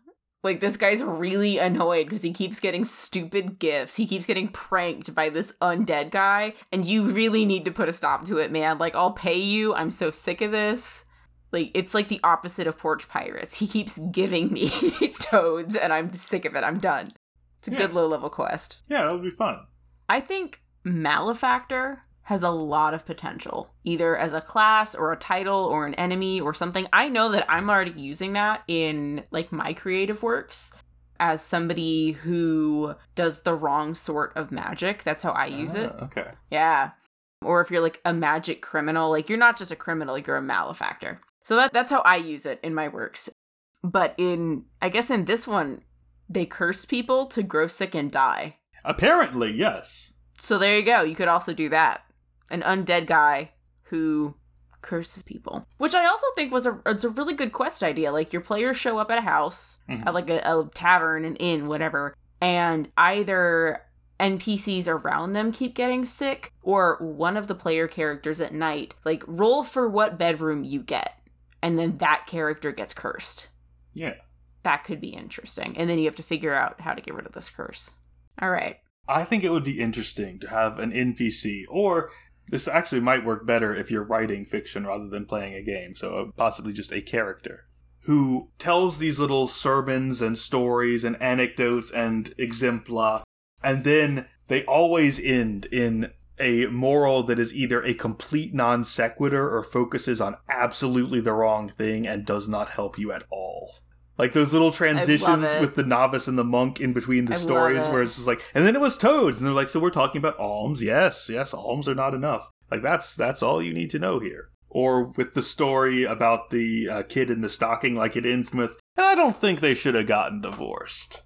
Like this guy's really annoyed because he keeps getting stupid gifts. He keeps getting pranked by this undead guy, and you really need to put a stop to it, man. Like I'll pay you. I'm so sick of this. Like it's like the opposite of porch pirates. He keeps giving me [LAUGHS] toads, and I'm sick of it. I'm done. It's a Yeah. good low level quest. Yeah, that would be fun. I think Malefactor has a lot of potential, either as a class or a title or an enemy or something. I know that I'm already using that in like my creative works as somebody who does the wrong sort of magic. That's how I use it. Ah, Okay. Yeah. Or if you're like a magic criminal, like you're not just a criminal, you're a malefactor. So that that's how I use it in my works. But in I guess in this one, they curse people to grow sick and die. Apparently, yes. So there you go. You could also do that. An undead guy who curses people, which I also think was a it's a really good quest idea. Like your players show up at a house, Mhm. at like a, a tavern, an inn, whatever, and either NPCs around them keep getting sick, or one of the player characters at night like roll for what bedroom you get, and then that character gets cursed. Yeah. That could be interesting, and then you have to figure out how to get rid of this curse. All right. I think it would be interesting to have an NPC, or this actually might work better if you're writing fiction rather than playing a game, so uh, possibly just a character who tells these little sermons and stories and anecdotes and exempla, and then they always end in a moral that is either a complete non sequitur or focuses on absolutely the wrong thing and does not help you at all. Like those little transitions with the novice and the monk in between the I stories where it's just like and then it was toads and they're like so we're talking about alms? Yes yes alms are not enough. Like that's that's all you need to know here. Or with the story about the uh, kid in the stocking like it ends with and i don't think they should have gotten divorced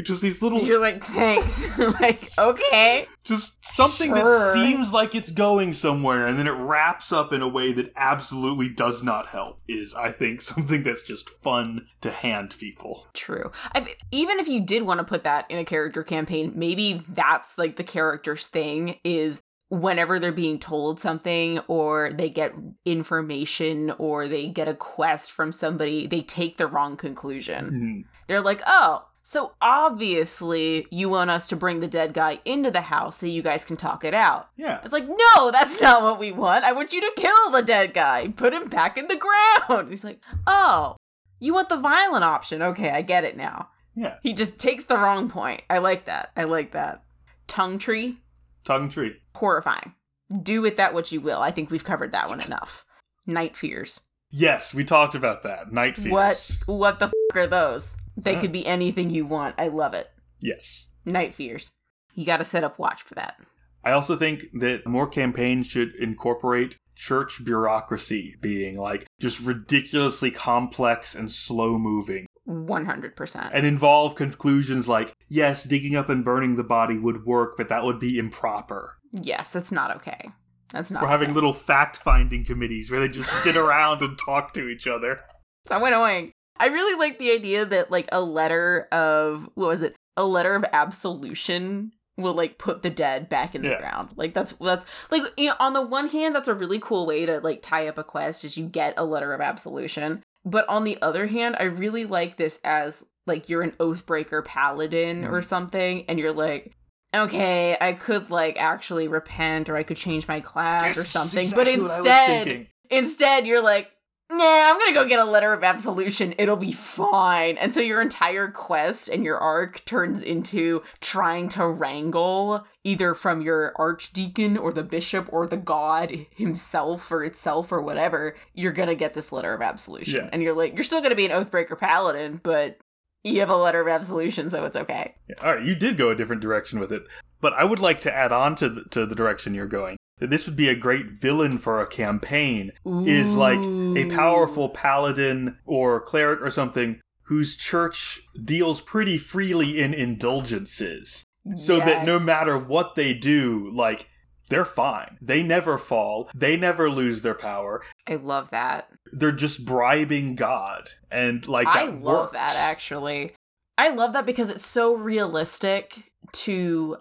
just these little You're like, thanks. [LAUGHS] like, okay. just something that seems like it's going somewhere and then it wraps up in a way that absolutely does not help is i think [LAUGHS] something that's just fun to hand people True. I, even if you did want to put that in a character campaign, maybe that's like the character's thing is whenever they're being told something or they get information or they get a quest from somebody, they take the wrong conclusion. Mhm. They're like, oh, so obviously you want us to bring the dead guy into the house so you guys can talk it out. yeah It's like, no, that's not what we want. I want you to kill the dead guy, put him back in the ground. [LAUGHS] He's like, oh, you want the violent option. Okay, I get it now. yeah He just takes the wrong point. I like that. I like that. Tongue tree, tongue tree horrifying. Do with that what you will. I think we've covered that one enough. Night fears. yes we talked about that night fears What what the f- are those? They could be anything you want. I love it. yes Night fears. You got to set up watch for that. I also think that more campaigns should incorporate church bureaucracy being like just ridiculously complex and slow moving 100%. and involve conclusions like yes digging up and burning the body would work but that would be improper yes, that's not okay. That's not we're having little fact finding committees where they just sit [LAUGHS] around and talk to each other so annoying. I really like the idea that like a letter of what was it? A letter of absolution will like put the dead back in the Yeah. ground. Like that's that's like you know, on the one hand that's a really cool way to like tie up a quest is you get a letter of absolution. But on the other hand, I really like this as like you're an oathbreaker paladin or Mhm. something and you're like okay, I could like actually repent or I could change my class or something. exactly but what I was instead. Instead, you're like, nah, I'm gonna go get a letter of absolution. It'll be fine. And so your entire quest and your arc turns into trying to wrangle either from your archdeacon or the bishop or the god himself or itself or whatever. You're gonna get this letter of absolution. Yeah. And you're like, you're still gonna be an Oathbreaker paladin, but you have a letter of absolution, so it's okay. All right, you did go a different direction with it, but I would like to add on to the, to the direction you're going. This would be a great villain for a campaign. Is like a powerful paladin or cleric or something whose church deals pretty freely in indulgences, so that no matter what they do, like they're fine. They never fall. They never lose their power. I love that. They're just bribing God, and like I love that actually. I love that because it's so realistic to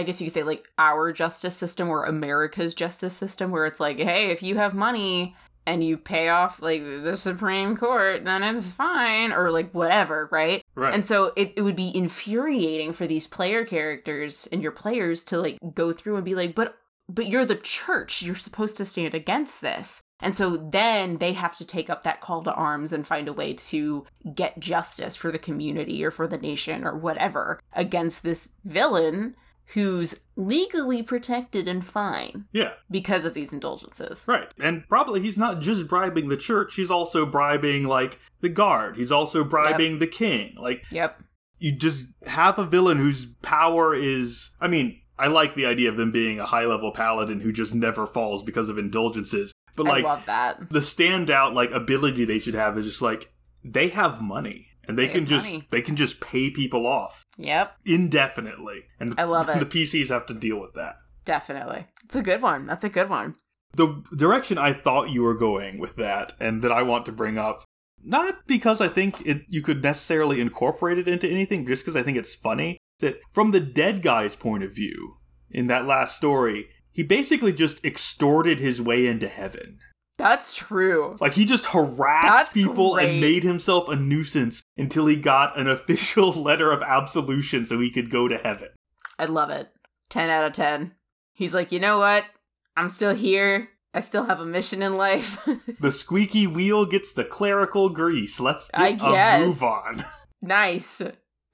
I guess you could say like our justice system or America's justice system where it's like, hey, if you have money, and you pay off like the Supreme Court, then it's fine, or like whatever, right? Right. And so it, it would be infuriating for these player characters and your players to like go through and be like, but but you're the church. You're supposed to stand against this. And so then they have to take up that call to arms and find a way to get justice for the community or for the nation or whatever against this villain who's legally protected and fine yeah. because of these indulgences. Right. And probably he's not just bribing the church, he's also bribing, like, the guard. He's also bribing the king. Like, Yep. you just have a villain whose power is. I mean, I like the idea of them being a high level paladin who just never falls because of indulgences. But, like, I love that. the standout, like, ability they should have is just, like, they have money. And they, They can just money. they can just pay people off Yep. indefinitely, and I love [LAUGHS] it. The PCs have to deal with that. Definitely. It's a good one. That's a good one. the direction I thought you were going with that, and that I want to bring up, not because I think it you could necessarily incorporate it into anything, just because I think it's funny that from the dead guy's point of view in that last story, he basically just extorted his way into heaven. That's true. Like he just harassed That's people great. and made himself a nuisance until he got an [LAUGHS] official letter of absolution so he could go to heaven. I love it. 10 out of 10. He's like, you know what? I'm still here. I still have a mission in life. [LAUGHS] The squeaky wheel gets the clerical grease. Let's get I a move on. [LAUGHS] nice.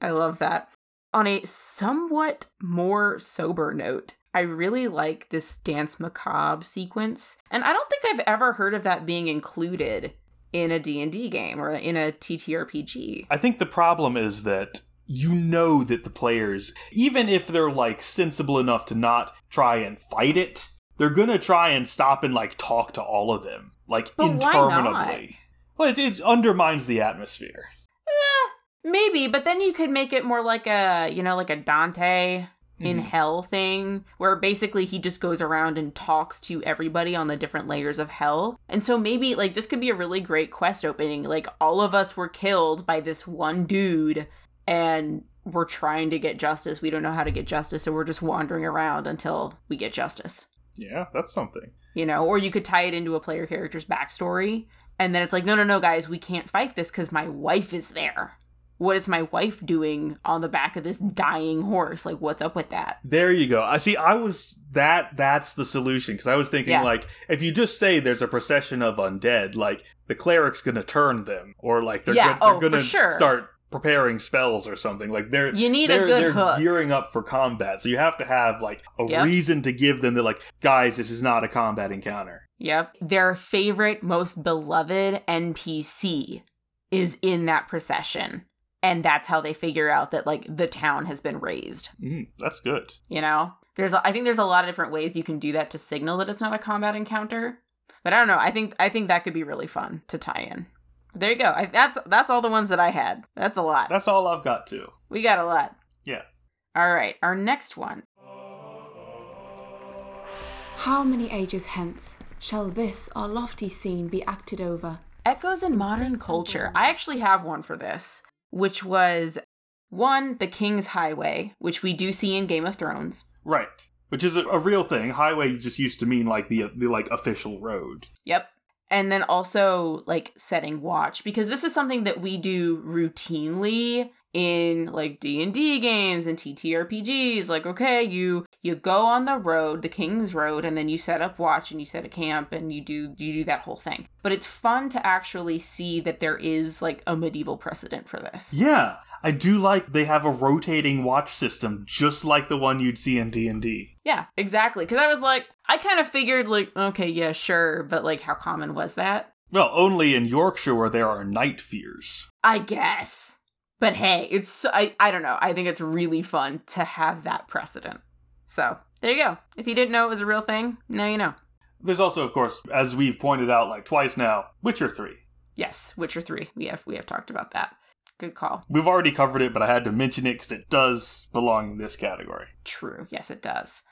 I love that. On a somewhat more sober note, I really like this danse macabre sequence. And I don't think I've ever heard of that being included in a D&D game or in a TTRPG. I think the problem is that you know that the players, even if they're like sensible enough to not try and fight it, they're gonna try and stop and like talk to all of them, like But interminably. Well, it, it undermines the atmosphere. Eh, maybe, but then you could make it more like a, you know, like a Dante in Mhm. hell thing where basically he just goes around and talks to everybody on the different layers of hell. And so maybe like this could be a really great quest opening. Like all of us were killed by this one dude and we're trying to get justice. We don't know how to get justice, so we're just wandering around until we get justice. Yeah, that's something. You know, or you could tie it into a player character's backstory and then it's like, no, no, no, guys, we can't fight this because my wife is there. What is my wife doing on the back of this dying horse? Like, what's up with that? There you go. I see. I was that. That's the solution because I was thinking Yeah. like if you just say there's a procession of undead, like the cleric's gonna turn them, or like they're Yeah, go- they're oh, gonna sure. start preparing spells or something. Like they're You need a they're, good they're hook. gearing up for combat, so you have to have like a Yep. reason to give them. That like, guys, this is not a combat encounter. Yep. Their favorite, most beloved NPC is in that procession. And that's how they figure out that, like, the town has been raised. Mm, that's good. You know? There's, I think there's a lot of different ways you can do that to signal that it's not a combat encounter. But I don't know. I think, I think that could be really fun to tie in. There you go. I, that's, that's all the ones that I had. That's a lot. That's all I've got too. we got a lot. Yeah. All right. Our next one. How many ages hence shall this our lofty scene be acted over? Echoes in modern culture. I actually have one for this, which was one, the King's Highway, which we do see in Game of Thrones. Right. Which is a, a real thing. Highway just used to mean like the the like official road. Yep. And then also like setting watch because this is something that we do routinely in like D&D games and TTRPGs like okay you you go on the road the king's road and then you set up watch and you set a camp and you do you do that whole thing but it's fun to actually see that there is like a medieval precedent for this Yeah, I do like they have a rotating watch system just like the one you'd see in D&D. Yeah, exactly. Because I was like, I kind of figured, like, okay, yeah, sure, but like, how common was that? Well, only in Yorkshire where there are night fears. I guess. But hey, it's so- I I don't know. I think it's really fun to have that precedent. So there you go. If you didn't know it was a real thing, now you know. There's also, of course, as we've pointed out like twice now, Witcher 3. Yes, Witcher three. We have we have talked about that. Good call. We've already covered it, but I had to mention it because it does belong in this category. True. Yes, it does.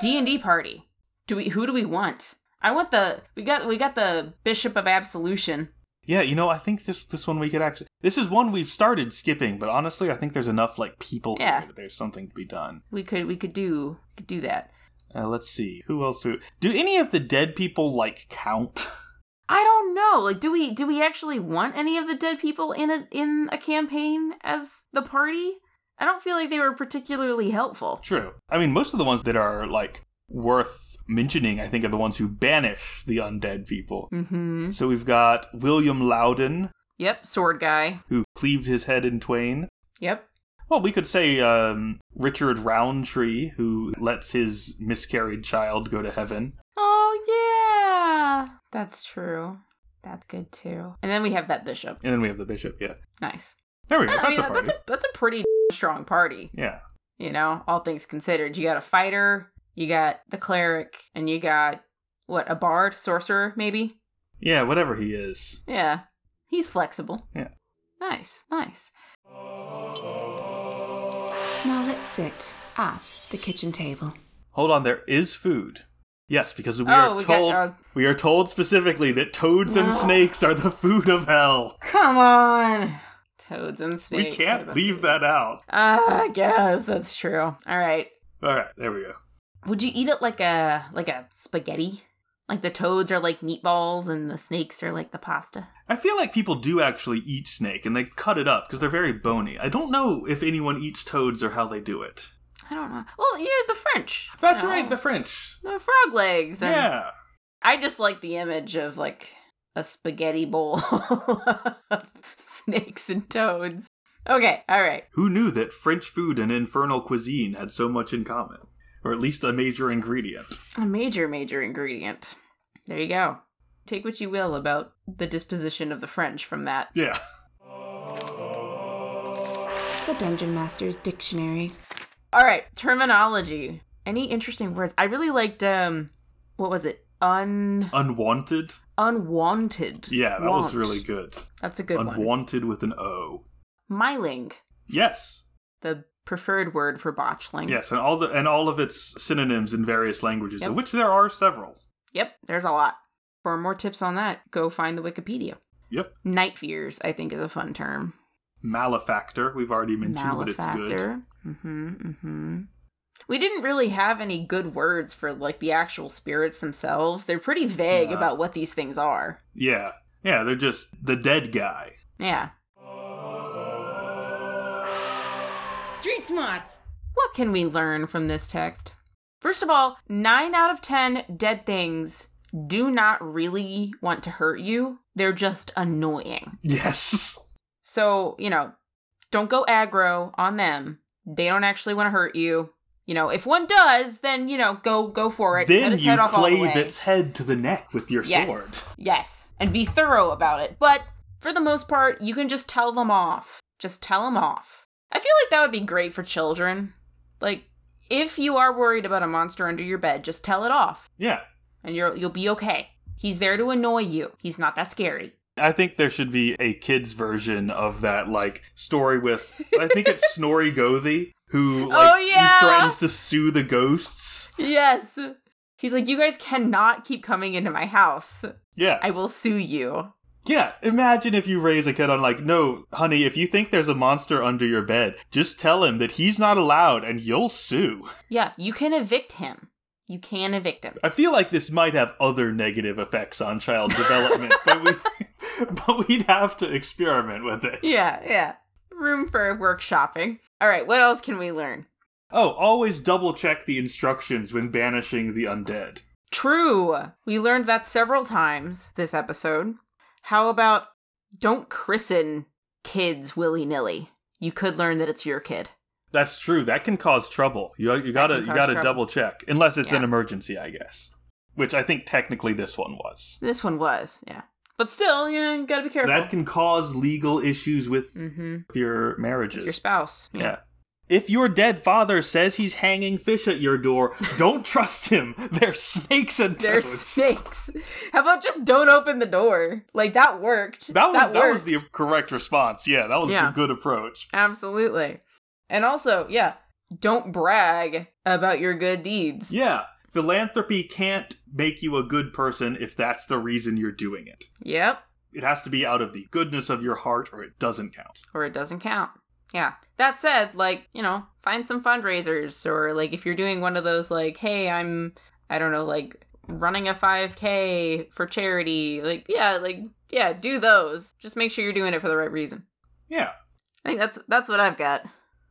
D and D party. Do we? Who do we want? I want the. We got we got the Bishop of Absolution. Yeah, you know, I think this this one we could actually. This is one we've started skipping, but honestly, I think there's enough like people Yeah. here that there's something to be done. We could we could do could do that. Uh, let's see. Who else do do any of the dead people like count? [LAUGHS] I don't know. Like, do we do we actually want any of the dead people in a in a campaign as the party? I don't feel like they were particularly helpful. True. I mean, most of the ones that are like worth mentioning, I think, are the ones who banish the undead people. Mm-hmm. So we've got William Laudun, Yep, sword guy. who cleaved his head in twain. Yep. Well, we could say um, Richard Rowntree, who lets his miscarried child go to heaven. Oh yeah, that's true. That's good too. And then we have that bishop. And then we have the bishop, yeah. Nice. There we go. I That's mean, a party. that's a that's a pretty [LAUGHS] strong party. Yeah. You know, all things considered. You got a fighter, you got the cleric, and you got what a bard, sorcerer, maybe. Yeah, whatever he is. Yeah, he's flexible. Yeah. Nice, nice. Now let's sit at the kitchen table. Hold on, there is food. Yes, because we Oh, are we got- told uh, we are told specifically that toads and snakes are the food of hell. Come on, toads and snakes. We can't leave that out. Uh, I guess that's true. All right. All right, there we go. Would you eat it like a like a spaghetti? Like the toads are like meatballs and the snakes are like the pasta. I feel like people do actually eat snake and they cut it up because they're very bony. I don't know if anyone eats toads or how they do it. I don't know. Well, yeah, the French. That's you know, right, the French. the frog legs. and- Yeah. I just like the image of like a spaghetti bowl [LAUGHS] of snakes and toads. Okay, all right. Who knew that French food and infernal cuisine had so much in common? Or at least a major ingredient. A major, major ingredient. There you go. Take what you will about the disposition of the French from that. Yeah. The Dungeon Master's Dictionary. All right, terminology. Any interesting words? I really liked um what was it? Un Unwanted? unwanted. Yeah, that was really good. That's a good one. Unwanted with an O. Myling, Yes. the preferred word for botchling. Yes, and all the and all of its synonyms in various languages, Yep. of which there are several. Yep, there's a lot. For more tips on that, go find the Wikipedia. Yep. Night fears, I think, is a fun term. Malefactor, we've already mentioned, but it's good. Mm-hmm. Mm-hmm. We didn't really have any good words for like the actual spirits themselves. They're pretty vague No. about what these things are. Yeah. Yeah, they're just the dead guy. Yeah. Street smarts. What can we learn from this text? First of all, 9 out of 10 dead things do not really want to hurt you. They're just annoying. Yes. [LAUGHS] So, you know, don't go aggro on them. They don't actually want to hurt you. You know, if one does, then, you know, go go for it. Cut Then its you head off the clave its head to the neck with your yes. sword. Yes. And be thorough about it. But for the most part, you can just tell them off. Just tell them off. I feel like that would be great for children. Like, if you are worried about a monster under your bed, just tell it off. Yeah. And you're you'll be okay. He's there to annoy you. He's not that scary. I think there should be a kids version of that like story with I think it's [LAUGHS] Snorri Gothi who oh, like Oh, yeah! threatens to sue the ghosts. Yes. He's like, you guys cannot keep coming into my house. Yeah. I will sue you. Yeah, imagine if you raise a kid on like, no, honey, if you think there's a monster under your bed, just tell him that he's not allowed and you'll sue. Yeah, you can evict him. You can evict him. I feel like this might have other negative effects on child development, [LAUGHS] but we but we'd have to experiment with it. Yeah, yeah. Room for workshopping. All right, what else can we learn? Oh, always double check the instructions when banishing the undead. True. We learned that several times this episode. How about don't christen kids willy nilly? You could learn that it's your kid. That's true. That can cause trouble. You you gotta you gotta trouble. double check unless it's an emergency, I guess. Which I think technically this one was. This one was, yeah. But still, you know, you gotta be careful. That can cause legal issues with mm-hmm. your marriages. Your spouse. Yeah. If your dead father says he's hanging fish at your door, don't trust him. They're snakes and They're toads. snakes. How about just don't open the door? Like that worked. That was that, was worked. the correct response. Yeah, that was Yeah. a good approach. Absolutely. And also, yeah, don't brag about your good deeds. Yeah. Philanthropy can't make you a good person if that's the reason you're doing it. Yep. It has to be out of the goodness of your heart or it doesn't count. Or it doesn't count. Yeah. That said, like, you know, find some fundraisers or like if you're doing one of those like, hey, I'm I don't know, like running a 5k for charity, like yeah, like yeah, do those. Just make sure you're doing it for the right reason. Yeah. I think that's that's what I've got.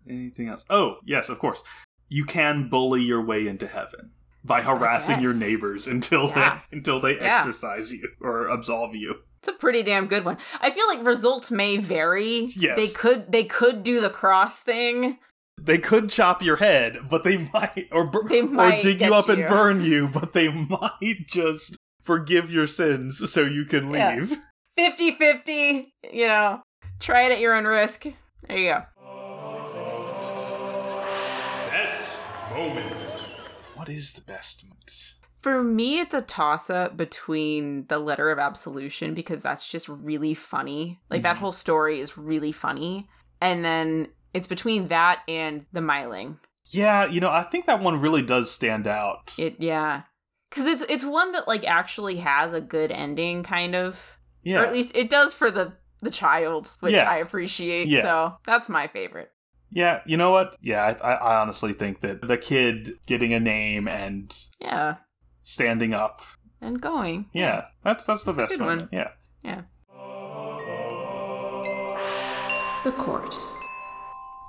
Anything else? Oh, yes, of course. You can bully your way into heaven by harassing your neighbors until Yeah. they until they Yeah. exorcise you or absolve you. It's a pretty damn good one. I feel like results may vary. Yes. They could they could do the cross thing. They could chop your head, but they might or bur- They or dig you up and burn you, but they [LAUGHS] might just forgive your sins so you can Yeah. leave. 50-50, you know. Try it at your own risk. There you go. Best moment. What is the best moment? For me, it's a toss up between the letter of absolution because that's just really funny. Like that Mhm. whole story is really funny. And then it's between that and the myling. Yeah, you know, I think that one really does stand out. It yeah. Cuz it's it's one that like actually has a good ending kind of. Yeah. Or at least it does for the the child, which Yeah. I appreciate. Yeah. So, that's my favorite. Yeah, you know what? Yeah, I I honestly think that the kid getting a name and Yeah. Standing up, And going. yeah, that's that's the That's a best good one. one. Yeah. Yeah. The court.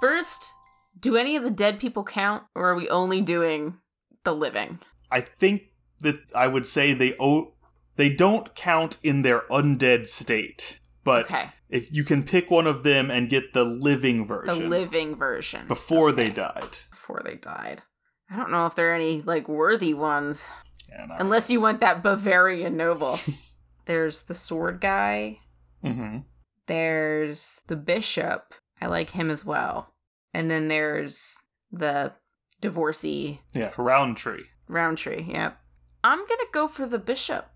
First, do any of the dead people count or are we only doing the living? I think that I would say they o- they don't count in their undead state, but Okay. if you can pick one of them and get the living version, The living version. before they died. Before they died. I don't know if there are any like worthy ones. And, uh, Unless you want that Bavarian noble. [LAUGHS] There's the sword guy. mhm. There's the bishop. I like him as well. And then there's the divorcee Yeah, Rowntree. Rowntree. Yep. I'm gonna go for the bishop.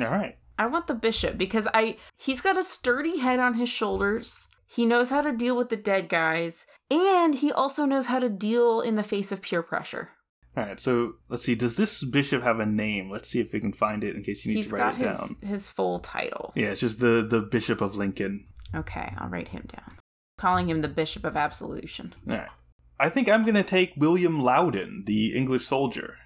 All right. I want the bishop because I he's got a sturdy head on his shoulders. He knows how to deal with the dead guys, and he also knows how to deal in the face of peer pressure. All right. So let's see. Does this bishop have a name? Let's see if we can find it in case you need He's to write it his down. his full title. Yeah, it's just the the Bishop of Lincoln. Okay, I'll write him down. Calling him the Bishop of Absolution. All right. I think I'm gonna take William Laudun, the English soldier.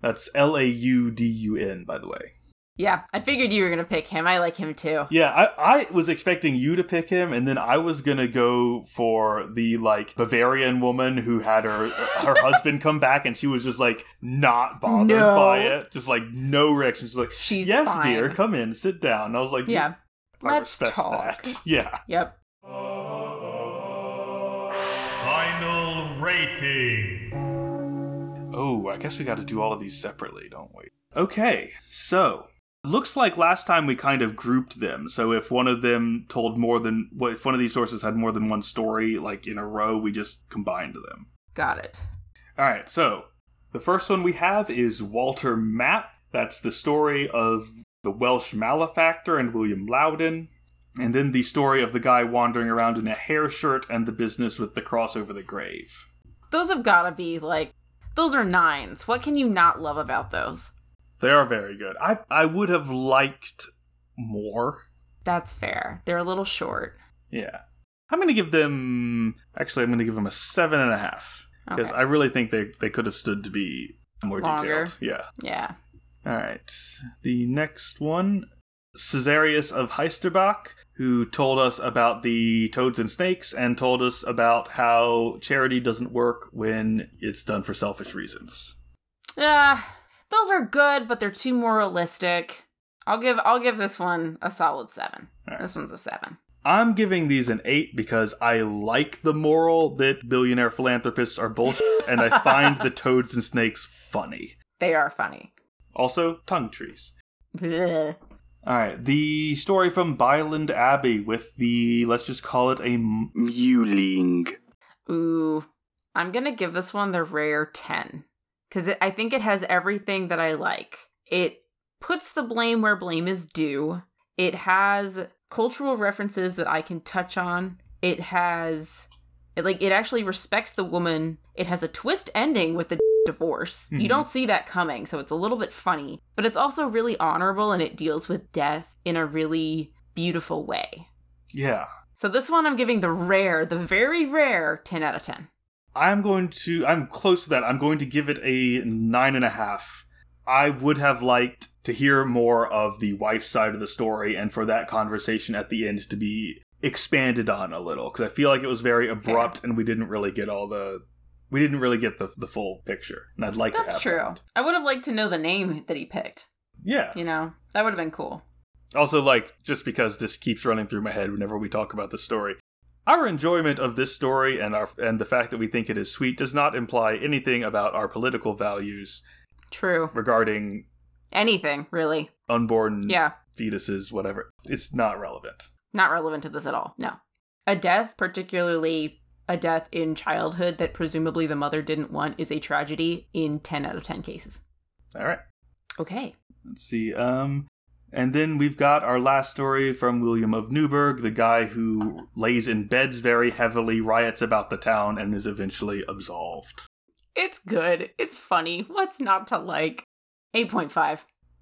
That's L A U D U N, by the way. Yeah, I figured you were gonna pick him. I like him too. Yeah, I, I was expecting you to pick him, and then I was gonna go for the like Bavarian woman who had her her [LAUGHS] husband come back, and she was just like not bothered No. by it, just like no reaction. She's like, She's "Yes, fine. dear, come in, sit down." And I was like, Yeah. I Let's talk. that." [LAUGHS] Yeah. Yep. Final rating. Oh, I guess we got to do all of these separately, don't we? Okay, so looks like last time we kind of grouped them. So if one of them told more than well, if one of these sources had more than one story, like in a row, we just combined them. Got it. All right, so the first one we have is Walter Map. That's the story of the Welsh malefactor and William Laudun. And then the story of the guy wandering around in a hair shirt and the business with the cross over the grave. Those have gotta be like those are nines. What can you not love about those? They are very good. I I would have liked more. That's fair. They're a little short. Yeah. I'm gonna give them actually I'm gonna give them a seven and a half. Because Okay. I really think they, they could have stood to be more Longer. detailed. Yeah. Yeah. Alright. The next one Caesarius of Heisterbach, who told us about the toads and snakes and told us about how charity doesn't work when it's done for selfish reasons. Ah, those are good, but they're too moralistic. I'll give I'll give this one a solid seven. All right. This one's a seven. I'm giving these an 8 because I like the moral that billionaire philanthropists are bullshit, and I find the [LAUGHS] toads and snakes funny. They are funny. Also, tongue trees. Bleh. Alright, the story from Byland Abbey with the, let's just call it a. m- Mewling. Ooh, I'm gonna give this one the rare 10. Because I think it has everything that I like. It puts the blame where blame is due. It has cultural references that I can touch on. It has. It, like, it actually respects the woman. It has a twist ending with the [LAUGHS] divorce. Mhm. You don't see that coming, so it's a little bit funny. But it's also really honorable and it deals with death in a really beautiful way. Yeah. So this one I'm giving the rare, the very rare 10 out of 10. I'm going to. I'm close to that. I'm going to give it a nine and a half. I would have liked to hear more of the wife's side of the story, and for that conversation at the end to be expanded on a little, because I feel like it was very abrupt, and we didn't really get all the. We didn't really get the the full picture, and I'd like to That's true. that. I would have liked to know the name that he picked. Yeah. You know, that would have been cool. Also, like, just because this keeps running through my head whenever we talk about the story, our enjoyment of this story and our and the fact that we think it is sweet does not imply anything about our political values True. regarding Anything, really. unborn Yeah. fetuses, whatever. It's not relevant. Not relevant to this at all. No. A death, particularly a death in childhood that presumably the mother didn't want, is a tragedy in 10 out of 10 cases. All right. Okay. Let's see. Um, and then we've got our last story from William of Newburgh, the guy who lays in beds very heavily, riots about the town, and is eventually absolved. It's good. It's funny. What's not to like? 8.5.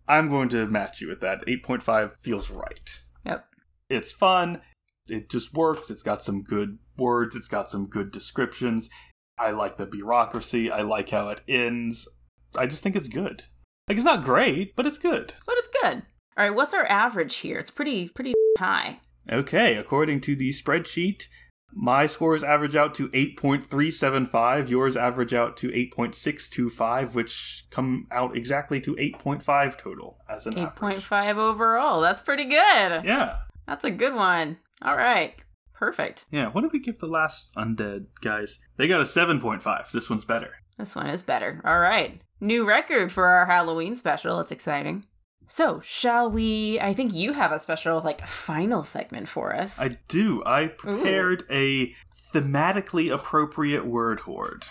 I'm going to match you with that. 8.5 feels right. Yep. It's fun. It just works. It's got some good words. It's got some good descriptions. I like the bureaucracy. I like how it ends. I just think it's good. Like it's not great, but it's good. But it's good. All right, what's our average here? It's pretty pretty high. Okay, according to the spreadsheet, my scores average out to 8.375, yours average out to 8.625, which come out exactly to 8.5 total as an average. 8.5 overall. That's pretty good. Yeah. That's a good one. All right. Perfect. Yeah, what did we give the last undead guys? They got a 7.5. This one's better. This one is better. All right. New record for our Halloween special. That's exciting. So, shall we? I think you have a special, like, final segment for us. I do. I prepared a thematically appropriate word horde.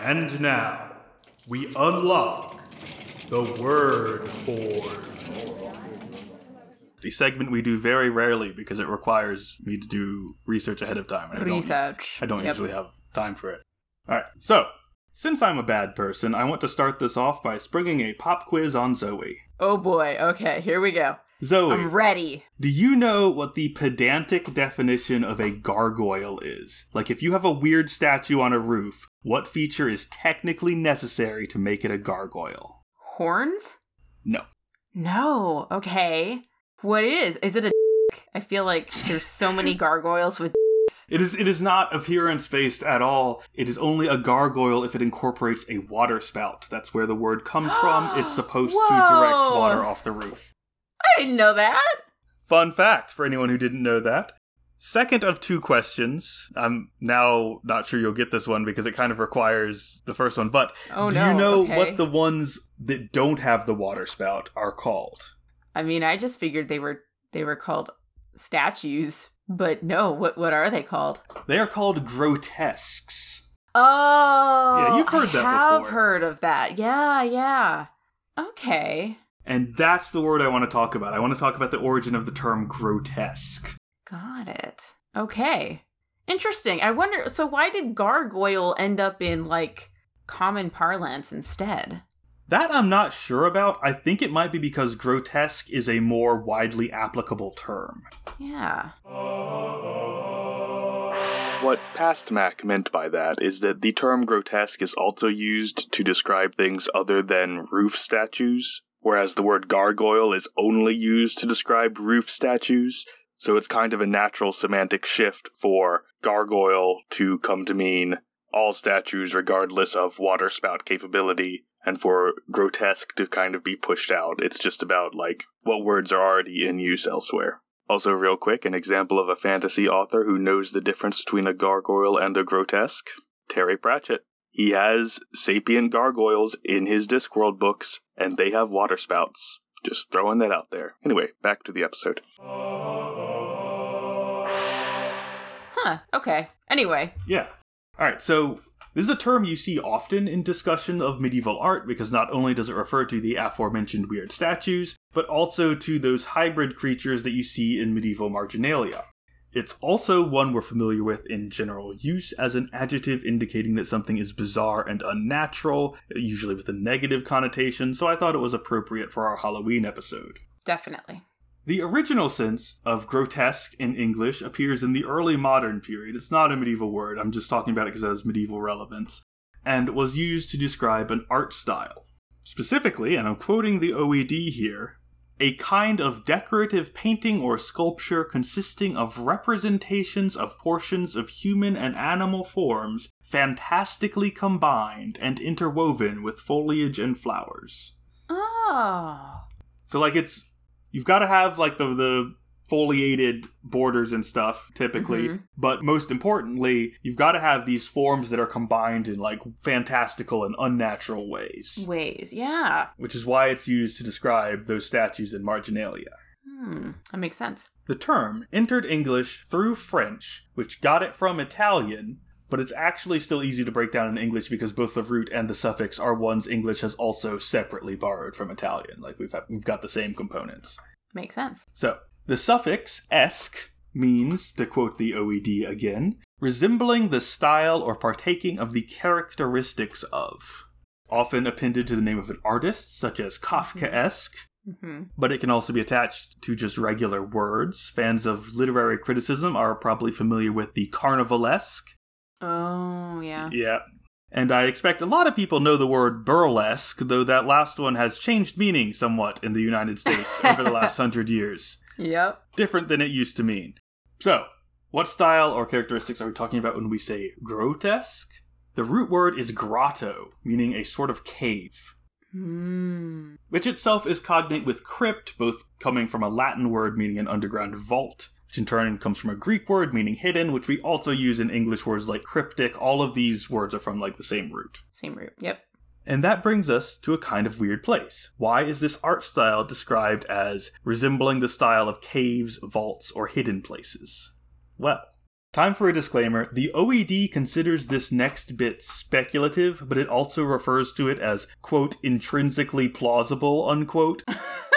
And now, we unlock the word horde. The segment we do very rarely because it requires me to do research ahead of time. and I don't- Research. I don't Yep. usually have time for it. All right, so since I'm a bad person, I want to start this off by springing a pop quiz on Zoe. Oh boy. Okay, here we go. Zoe, I'm ready. do you know what the pedantic definition of a gargoyle is? Like, if you have a weird statue on a roof, what feature is technically necessary to make it a gargoyle? Horns? No. No. Okay. What is? Is it a [LAUGHS] I feel like there's so many [LAUGHS] gargoyles with It is it is not appearance based at all. It is only a gargoyle if it incorporates a water spout. That's where the word comes from. It's [GASPS] supposed to direct water off the roof. I didn't know that. Fun fact for anyone who didn't know that. Second of two questions. I'm now not sure you'll get this one because it kind of requires the first one, but Oh, do no. you know Okay. what the ones that don't have the water spout are called? I mean, I just figured they were they were called statues, but no, what what are they called? They are called grotesques. Oh, Yeah, you've heard I that have before. heard of that. Yeah, yeah. Okay, And that's the word I want to talk about. I want to talk about the origin of the term grotesque. got it. Okay, interesting. I wonder. So, why did gargoyle end up in like common parlance instead? That I'm not sure about. I think it might be because grotesque is a more widely applicable term. Yeah. What Pastmac meant by that is that the term grotesque is also used to describe things other than roof statues, whereas the word gargoyle is only used to describe roof statues. So it's kind of a natural semantic shift for gargoyle to come to mean all statues regardless of water spout capability, and for grotesque to kind of be pushed out. It's just about like what words are already in use elsewhere. Also, real quick, an example of a fantasy author who knows the difference between a gargoyle and a grotesque Terry Pratchett. He has sapient gargoyles in his Discworld books, and they have water spouts. Just throwing that out there. Anyway, back to the episode. Huh. Okay. Anyway. Yeah. All right, so this is a term you see often in discussion of medieval art because not only does it refer to the aforementioned weird statues, but also to those hybrid creatures that you see in medieval marginalia. It's also one we're familiar with in general use as an adjective indicating that something is bizarre and unnatural, usually with a negative connotation, so I thought it was appropriate for our Halloween episode. Definitely. The original sense of grotesque in English appears in the early modern period. It's not a medieval word, I'm just talking about it because it has medieval relevance, and was used to describe an art style. Specifically, and I'm quoting the OED here, a kind of decorative painting or sculpture consisting of representations of portions of human and animal forms fantastically combined and interwoven with foliage and flowers. Oh. So like it's you've got to have like the the foliated borders and stuff typically, Mhm. but most importantly, you've got to have these forms that are combined in like fantastical and unnatural ways, Ways. Yeah. which is why it's used to describe those statues in marginalia. Hmm. That makes sense. The term entered English through French, which got it from Italian, but it's actually still easy to break down in English because both the root and the suffix are ones English has also separately borrowed from Italian. Like we've we've got the same components. Makes sense. So, the suffix esque means, to quote the OED again, resembling the style or partaking of the characteristics of. Often appended to the name of an artist, such as Kafkaesque, Mm-hmm. but it can also be attached to just regular words. Fans of literary criticism are probably familiar with the carnivalesque. Oh, yeah. Yeah. And I expect a lot of people know the word burlesque, though that last one has changed meaning somewhat in the United States over the last [LAUGHS] hundred years. Yep. different than it used to mean. So, what style or characteristics are we talking about when we say grotesque? The root word is grotto, meaning a sort of cave, Hmm. which itself is cognate with crypt, both coming from a Latin word meaning an underground vault, which in turn comes from a Greek word meaning hidden, which we also use in English words like cryptic. All of these words are from like the same root. Same root. Yep. And that brings us to a kind of weird place. Why is this art style described as resembling the style of caves, vaults, or hidden places? Well, time for a disclaimer. The OED considers this next bit speculative, but it also refers to it as, quote, intrinsically plausible, unquote. [LAUGHS]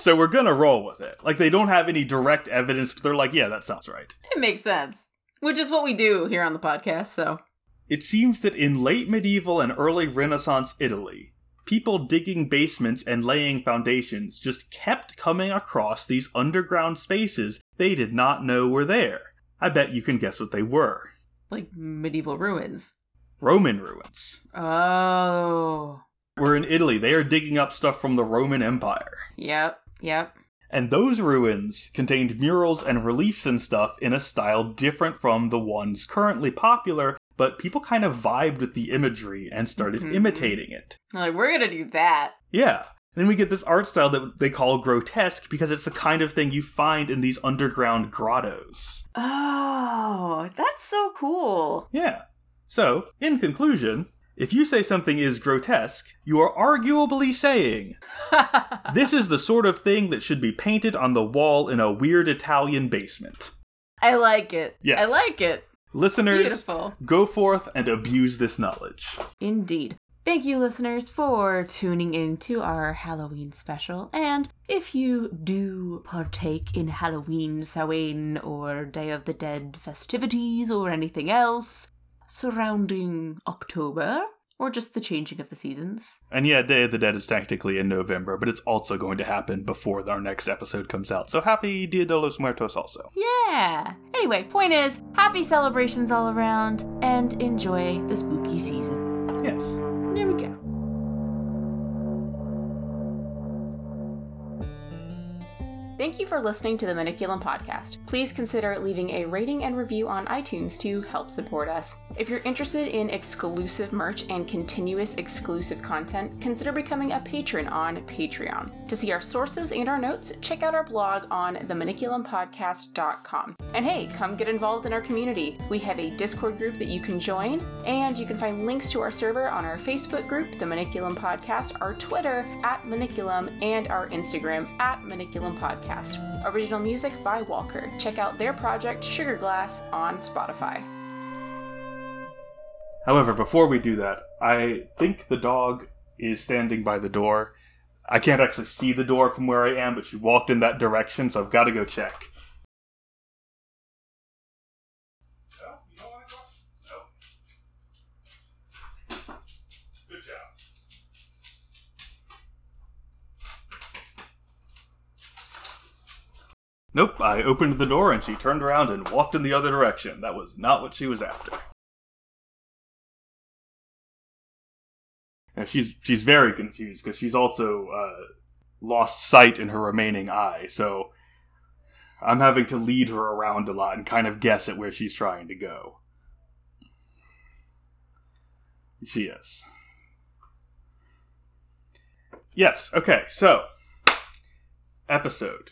[LAUGHS] so we're gonna roll with it. Like, they don't have any direct evidence, but they're like, yeah, that sounds right. It makes sense. Which is what we do here on the podcast, so. It seems that in late medieval and early Renaissance Italy, people digging basements and laying foundations just kept coming across these underground spaces they did not know were there. I bet you can guess what they were Like medieval ruins. Roman ruins. Oh. We're in Italy, they are digging up stuff from the Roman Empire. Yep. Yep. And those ruins contained murals and reliefs and stuff in a style different from the ones currently popular, but people kind of vibed with the imagery and started Mhm. imitating it. Like, we're gonna do that. Yeah. Then we get this art style that they call grotesque because it's the kind of thing you find in these underground grottos. Oh, that's so cool. Yeah. So, in conclusion, if you say something is grotesque, you are arguably saying, [LAUGHS] this is the sort of thing that should be painted on the wall in a weird Italian basement. I like it. Yes. I like it. Listeners, Beautiful. go forth and abuse this knowledge. Indeed. Thank you, listeners, for tuning in to our Halloween special. And if you do partake in Halloween, Samhain, or Day of the Dead festivities, or anything else surrounding October, or just the changing of the seasons, And yeah, Day of the Dead is technically in November, but it's also going to happen before our next episode comes out. So happy Dia de los Muertos also. yeah. Anyway, point is, happy celebrations all around, and enjoy the spooky season. Yes. There we go. Thank you for listening to the Maniculum Podcast. Please consider leaving a rating and review on iTunes to help support us. If you're interested in exclusive merch and continuous exclusive content, consider becoming a patron on Patreon. To see our sources and our notes, check out our blog on themaniculumpodcast.com. And hey, come get involved in our community. We have a Discord group that you can join, and you can find links to our server on our Facebook group, The Maniculum Podcast, our Twitter at Maniculum, and our Instagram at Maniculum Podcast. Original music by Walker. Check out their project Sugar Glass on Spotify. However, before we do that, I think the dog is standing by the door. I can't actually see the door from where I am, but she walked in that direction, so I've got to go check. Nope, I opened the door and she turned around and walked in the other direction. That was not what she was after. And she's she's very confused because she's also uh, lost sight in her remaining eye. So I'm having to lead her around a lot and kind of guess at where she's trying to go. She is. Yes. Okay. So episode